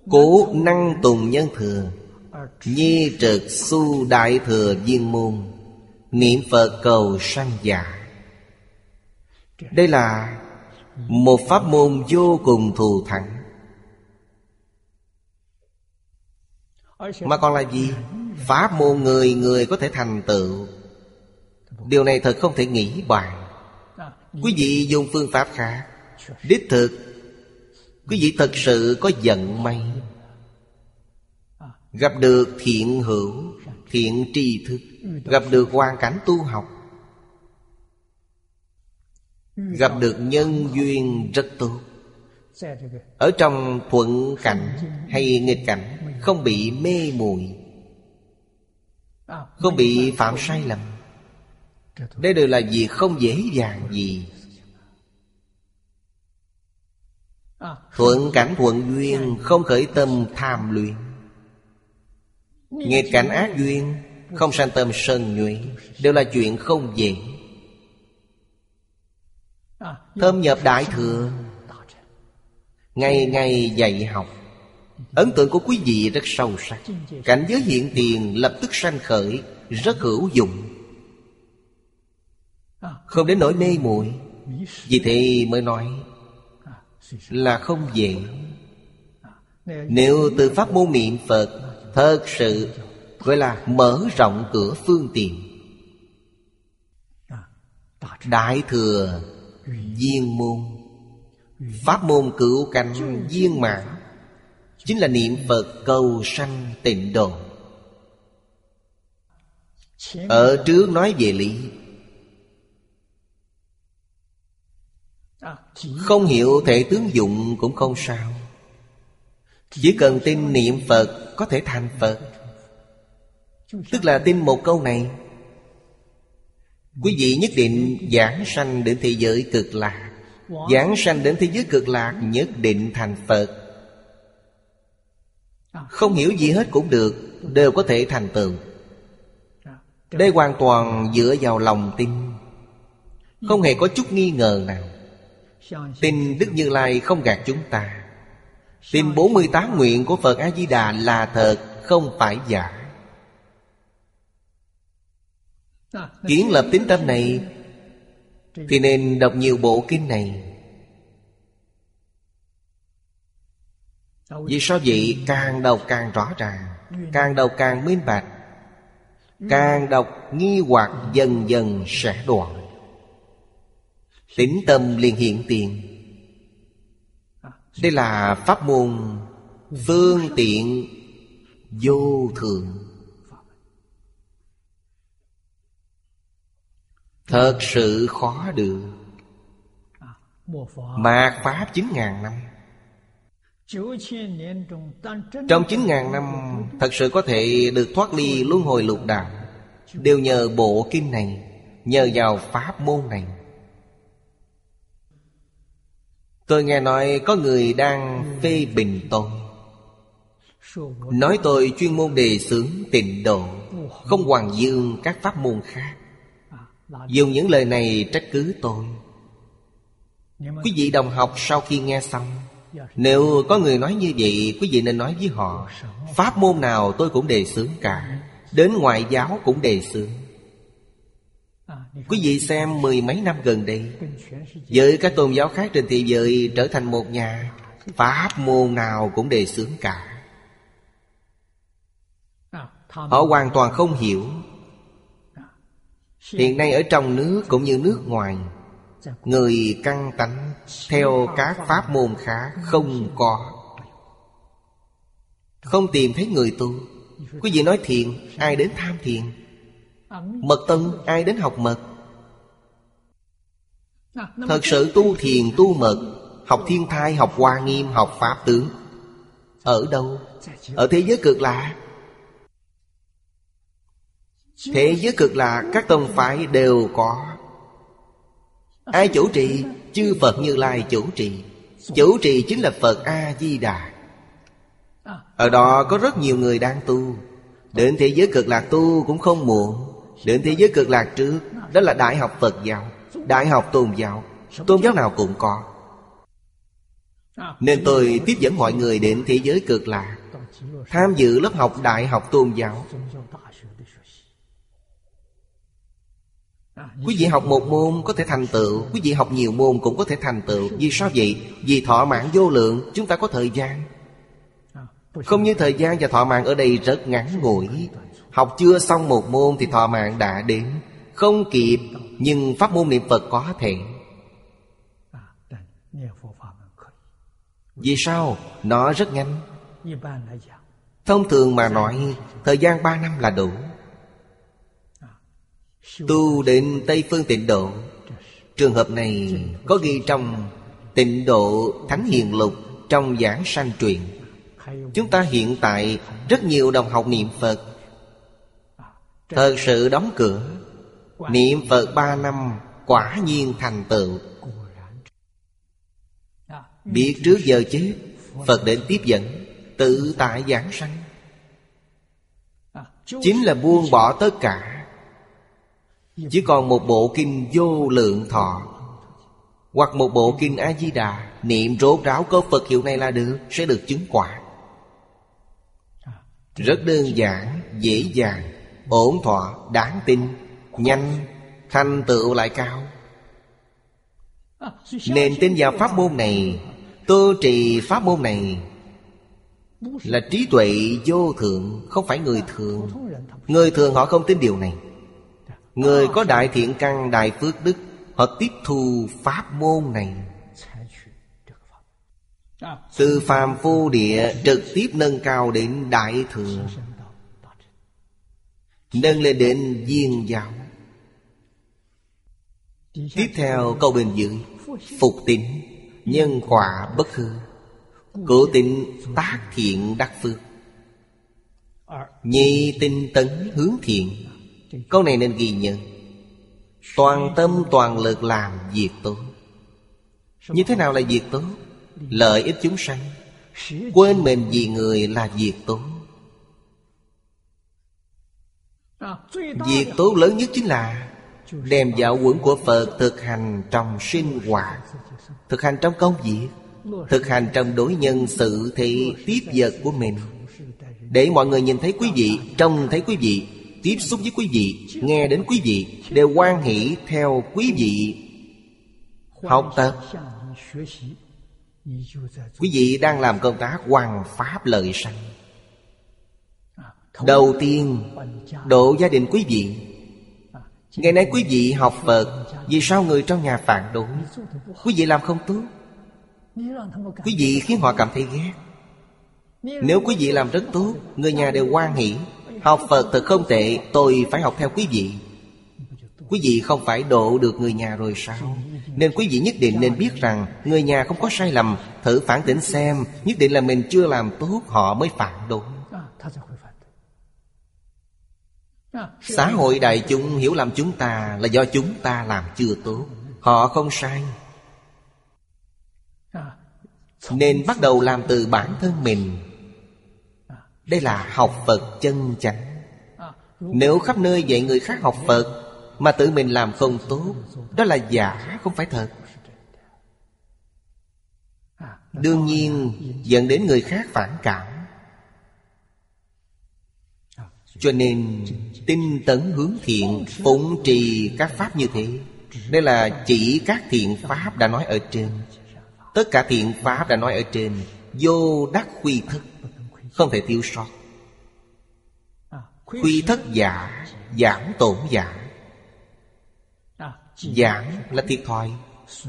Cố năng tùng nhân thừa. Nhi trực su đại thừa viên môn. Niệm Phật cầu sanh giả đây là Một pháp môn vô cùng thù thắng. Mà còn là gì? Pháp môn người người có thể thành tựu. Điều này thật không thể nghĩ bàn. Quý vị dùng phương pháp khác. Đích thực, Quý vị thật sự có giận may. Gặp được thiện hữu, Thiện tri thức, Gặp được hoàn cảnh tu học Gặp được nhân duyên rất tốt. Ở trong thuận cảnh hay nghịch cảnh, Không bị mê muội, Không bị phạm sai lầm. Đây đều là việc không dễ dàng gì. Thuận cảnh thuận duyên Không khởi tâm tham luyện. Nghịch cảnh ác duyên Không sanh tâm sân nhuệ, Đều là chuyện không dễ. Thâm nhập đại thừa. Ngày ngày dạy học. Ấn tượng của quý vị rất sâu sắc. Cảnh giới hiện tiền lập tức sanh khởi, Rất hữu dụng. Không đến nỗi mê muội. Vì thế mới nói là không dễ. Nếu từ pháp môn niệm phật, thật sự gọi là mở rộng cửa phương tiện. Đại thừa viên môn. Pháp môn cửu cảnh viên mãn, Chính là niệm Phật cầu sanh tịnh độ. Ở trước nói về lý, Không hiểu thể tướng dụng cũng không sao. Chỉ cần tin niệm Phật có thể thành Phật. Tức là tin một câu này Quý vị nhất định giảng sanh đến thế giới cực lạc. Giảng sanh đến thế giới cực lạc nhất định thành Phật. Không hiểu gì hết cũng được, Đều có thể thành tựu. Đây hoàn toàn dựa vào lòng tin. Không hề có chút nghi ngờ nào. Tin Đức Như Lai không gạt chúng ta. Tin 48 nguyện của Phật A-di-đà là thật, Không phải giả. Kiến lập tính tâm này, Thì nên đọc nhiều bộ kinh này. Vì sao vậy? Càng đọc càng rõ ràng, Càng đọc càng minh bạch, Càng đọc nghi hoặc dần dần sẽ đoạn. Tính tâm liền hiện tiền. Đây là pháp môn Phương tiện Vô thường. Thật sự khó được. Mạt Pháp chín ngàn năm. Trong chín ngàn năm, Thật sự có thể được thoát ly luân hồi lục đạo. Đều nhờ bộ kinh này, Nhờ vào pháp môn này. Tôi nghe nói có người đang phê bình tôi. Nói tôi chuyên môn đề xướng tịnh độ, Không hoàng dương các pháp môn khác. Dùng những lời này trách cứ tôi. Quý vị đồng học sau khi nghe xong, Nếu có người nói như vậy, Quý vị nên nói với họ, Pháp môn nào tôi cũng đề xướng cả, Đến ngoại giáo cũng đề xướng. Quý vị xem mười mấy năm gần đây, Với các tôn giáo khác trên thế giới Trở thành một nhà, Pháp môn nào cũng đề xướng cả. Họ hoàn toàn không hiểu Hiện nay ở trong nước cũng như nước ngoài Người căng tánh Theo các pháp môn khác không có. Không tìm thấy người tu. Quý vị nói thiền Ai đến tham thiền? Mật tân ai đến học mật? Thật sự tu thiền tu mật Học thiên thai, học hoa nghiêm, học pháp tướng Ở đâu? Ở thế giới cực lạ Thế giới cực lạc các tông phái đều có. Ai chủ trì? Chư Phật Như Lai chủ trì. Chủ trì chính là Phật A-di-đà. Ở đó có rất nhiều người đang tu. Đến thế giới cực lạc tu cũng không muộn. Đến thế giới cực lạc trước, Đó là Đại học Phật giáo, Đại học Tôn giáo. Tôn giáo nào cũng có. Nên tôi tiếp dẫn mọi người đến thế giới cực lạc, Tham dự lớp học Đại học Tôn giáo. Quý vị học một môn có thể thành tựu, Quý vị học nhiều môn cũng có thể thành tựu. Vì sao vậy? Vì thọ mạng vô lượng, Chúng ta có thời gian. Không như thời gian và thọ mạng ở đây rất ngắn ngủi. Học chưa xong một môn thì thọ mạng đã đến. Không kịp, Nhưng pháp môn niệm Phật có thể. Vì sao? Nó rất nhanh Thông thường mà nói, Thời gian 3 năm là đủ. Tu đến Tây Phương tịnh độ. Trường hợp này có ghi trong Tịnh độ Thánh Hiền Lục Trong giảng sanh truyền Chúng ta hiện tại rất nhiều đồng học niệm Phật. Thật sự đóng cửa. Niệm Phật ba năm Quả nhiên thành tựu. Biết trước giờ chết Phật đến tiếp dẫn, Tự tại giảng sanh. Chính là buông bỏ tất cả chỉ còn một bộ kinh vô lượng thọ. Hoặc một bộ kinh A-di-đà Niệm rốt ráo có Phật hiệu này là được Sẽ được chứng quả. Rất đơn giản, dễ dàng Ổn thọ, đáng tin Nhanh, thành tựu lại cao. Nên tin vào pháp môn này Tu trì pháp môn này Là trí tuệ vô thượng Không phải người thường. Người thường họ không tin điều này. Người ờ, có đại thiện căn đại phước đức Họ tiếp thu pháp môn này. Từ phàm phu địa trực tiếp nâng cao đến đại thừa. Nâng lên đến viên giáo. Tiếp theo câu bên dưới Phục tín Nhân quả bất hư. Cố tín tác thiện đắc phước. Nhi tinh tấn hướng thiện Câu này nên ghi nhớ. Toàn tâm, toàn lực làm việc tốt. Như thế nào là việc tốt? Lợi ích chúng sanh. Quên mình vì người là việc tốt. Việc tốt lớn nhất chính là Đem giáo huấn của Phật thực hành trong sinh hoạt, Thực hành trong công việc, Thực hành trong đối nhân sự thị tiếp vật của mình. Để mọi người nhìn thấy quý vị, Trông thấy quý vị tiếp xúc với quý vị, nghe đến quý vị đều quan hỷ theo quý vị. Học tập quý vị đang làm công tác hoàn pháp lợi sanh. Đầu tiên, độ gia đình quý vị. Ngày nay quý vị học phật, vì sao người trong nhà phản đối? Quý vị làm không tốt. Quý vị khiến họ cảm thấy ghét. Nếu quý vị làm rất tốt, người nhà đều quan hỷ. Học Phật thật không tệ, Tôi phải học theo quý vị. Quý vị không phải độ được người nhà rồi sao? Nên quý vị nhất định nên biết rằng Người nhà không có sai lầm, Thử phản tỉnh xem, Nhất định là mình chưa làm tốt Họ mới phản đối. Xã hội đại chúng hiểu làm chúng ta Là do chúng ta làm chưa tốt. Họ không sai. Nên bắt đầu làm từ bản thân mình. Đây là học Phật chân chánh. Nếu khắp nơi dạy người khác học Phật, Mà tự mình làm không tốt, Đó là giả, không phải thật. Đương nhiên, dẫn đến người khác phản cảm. Cho nên, tinh tấn hướng thiện Phụng trì các pháp như thế. Đây là chỉ các thiện pháp đã nói ở trên. Tất cả thiện pháp đã nói ở trên, Vô đắc quy thức không thể thiếu sót Quy thất giả Giảm tổn giả. Giảm là thiệt thòi,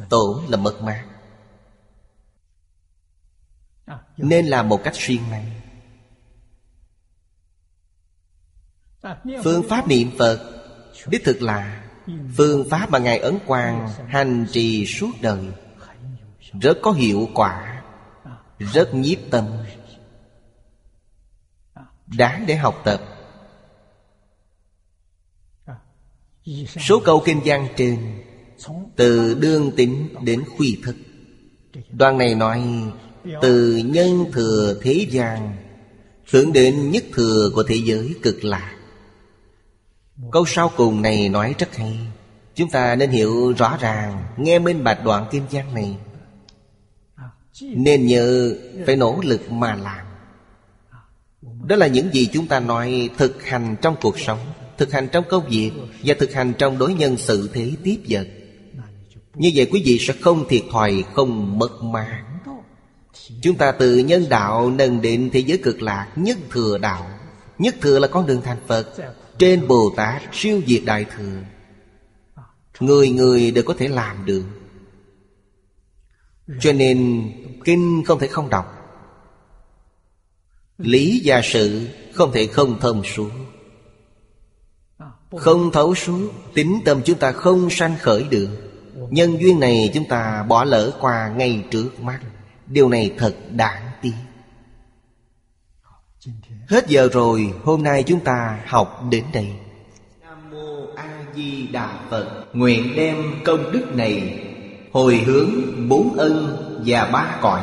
Tổn là mất mát Nên là một cách riêng này. Phương pháp niệm Phật, Đích thực là Phương pháp mà Ngài Ấn Quang Hành trì suốt đời. Rất có hiệu quả, Rất nhiếp tâm đáng để học tập. Số câu kinh văn trên từ đương tính đến khuy thức Đoạn này nói Từ nhân thừa thế gian Hướng đến nhất thừa của thế giới cực lạ Câu sau cùng này nói rất hay. Chúng ta nên hiểu rõ ràng Nghe minh bạch đoạn kinh giang này. Nên nhờ phải nỗ lực mà làm đó là những gì chúng ta nói thực hành trong cuộc sống, thực hành trong công việc và thực hành trong đối nhân sự thế tiếp vật. Như vậy quý vị sẽ không thiệt thòi, không mất mát. Chúng ta từ nhân đạo nâng đến thế giới cực lạc, Nhất thừa đạo. Nhất thừa là con đường thành Phật, Trên Bồ Tát siêu diệt đại thừa. Người người đều có thể làm được. Cho nên kinh không thể không đọc. Lý và sự không thể không thông suốt Không thấu suốt Tính tâm chúng ta không sanh khởi được. Nhân duyên này chúng ta bỏ lỡ qua ngay trước mắt. Điều này thật đáng tiếc. Hết giờ rồi, Hôm nay chúng ta học đến đây. Nam Mô A Di Đà Phật. Nguyện đem công đức này Hồi hướng bốn ân và ba cõi.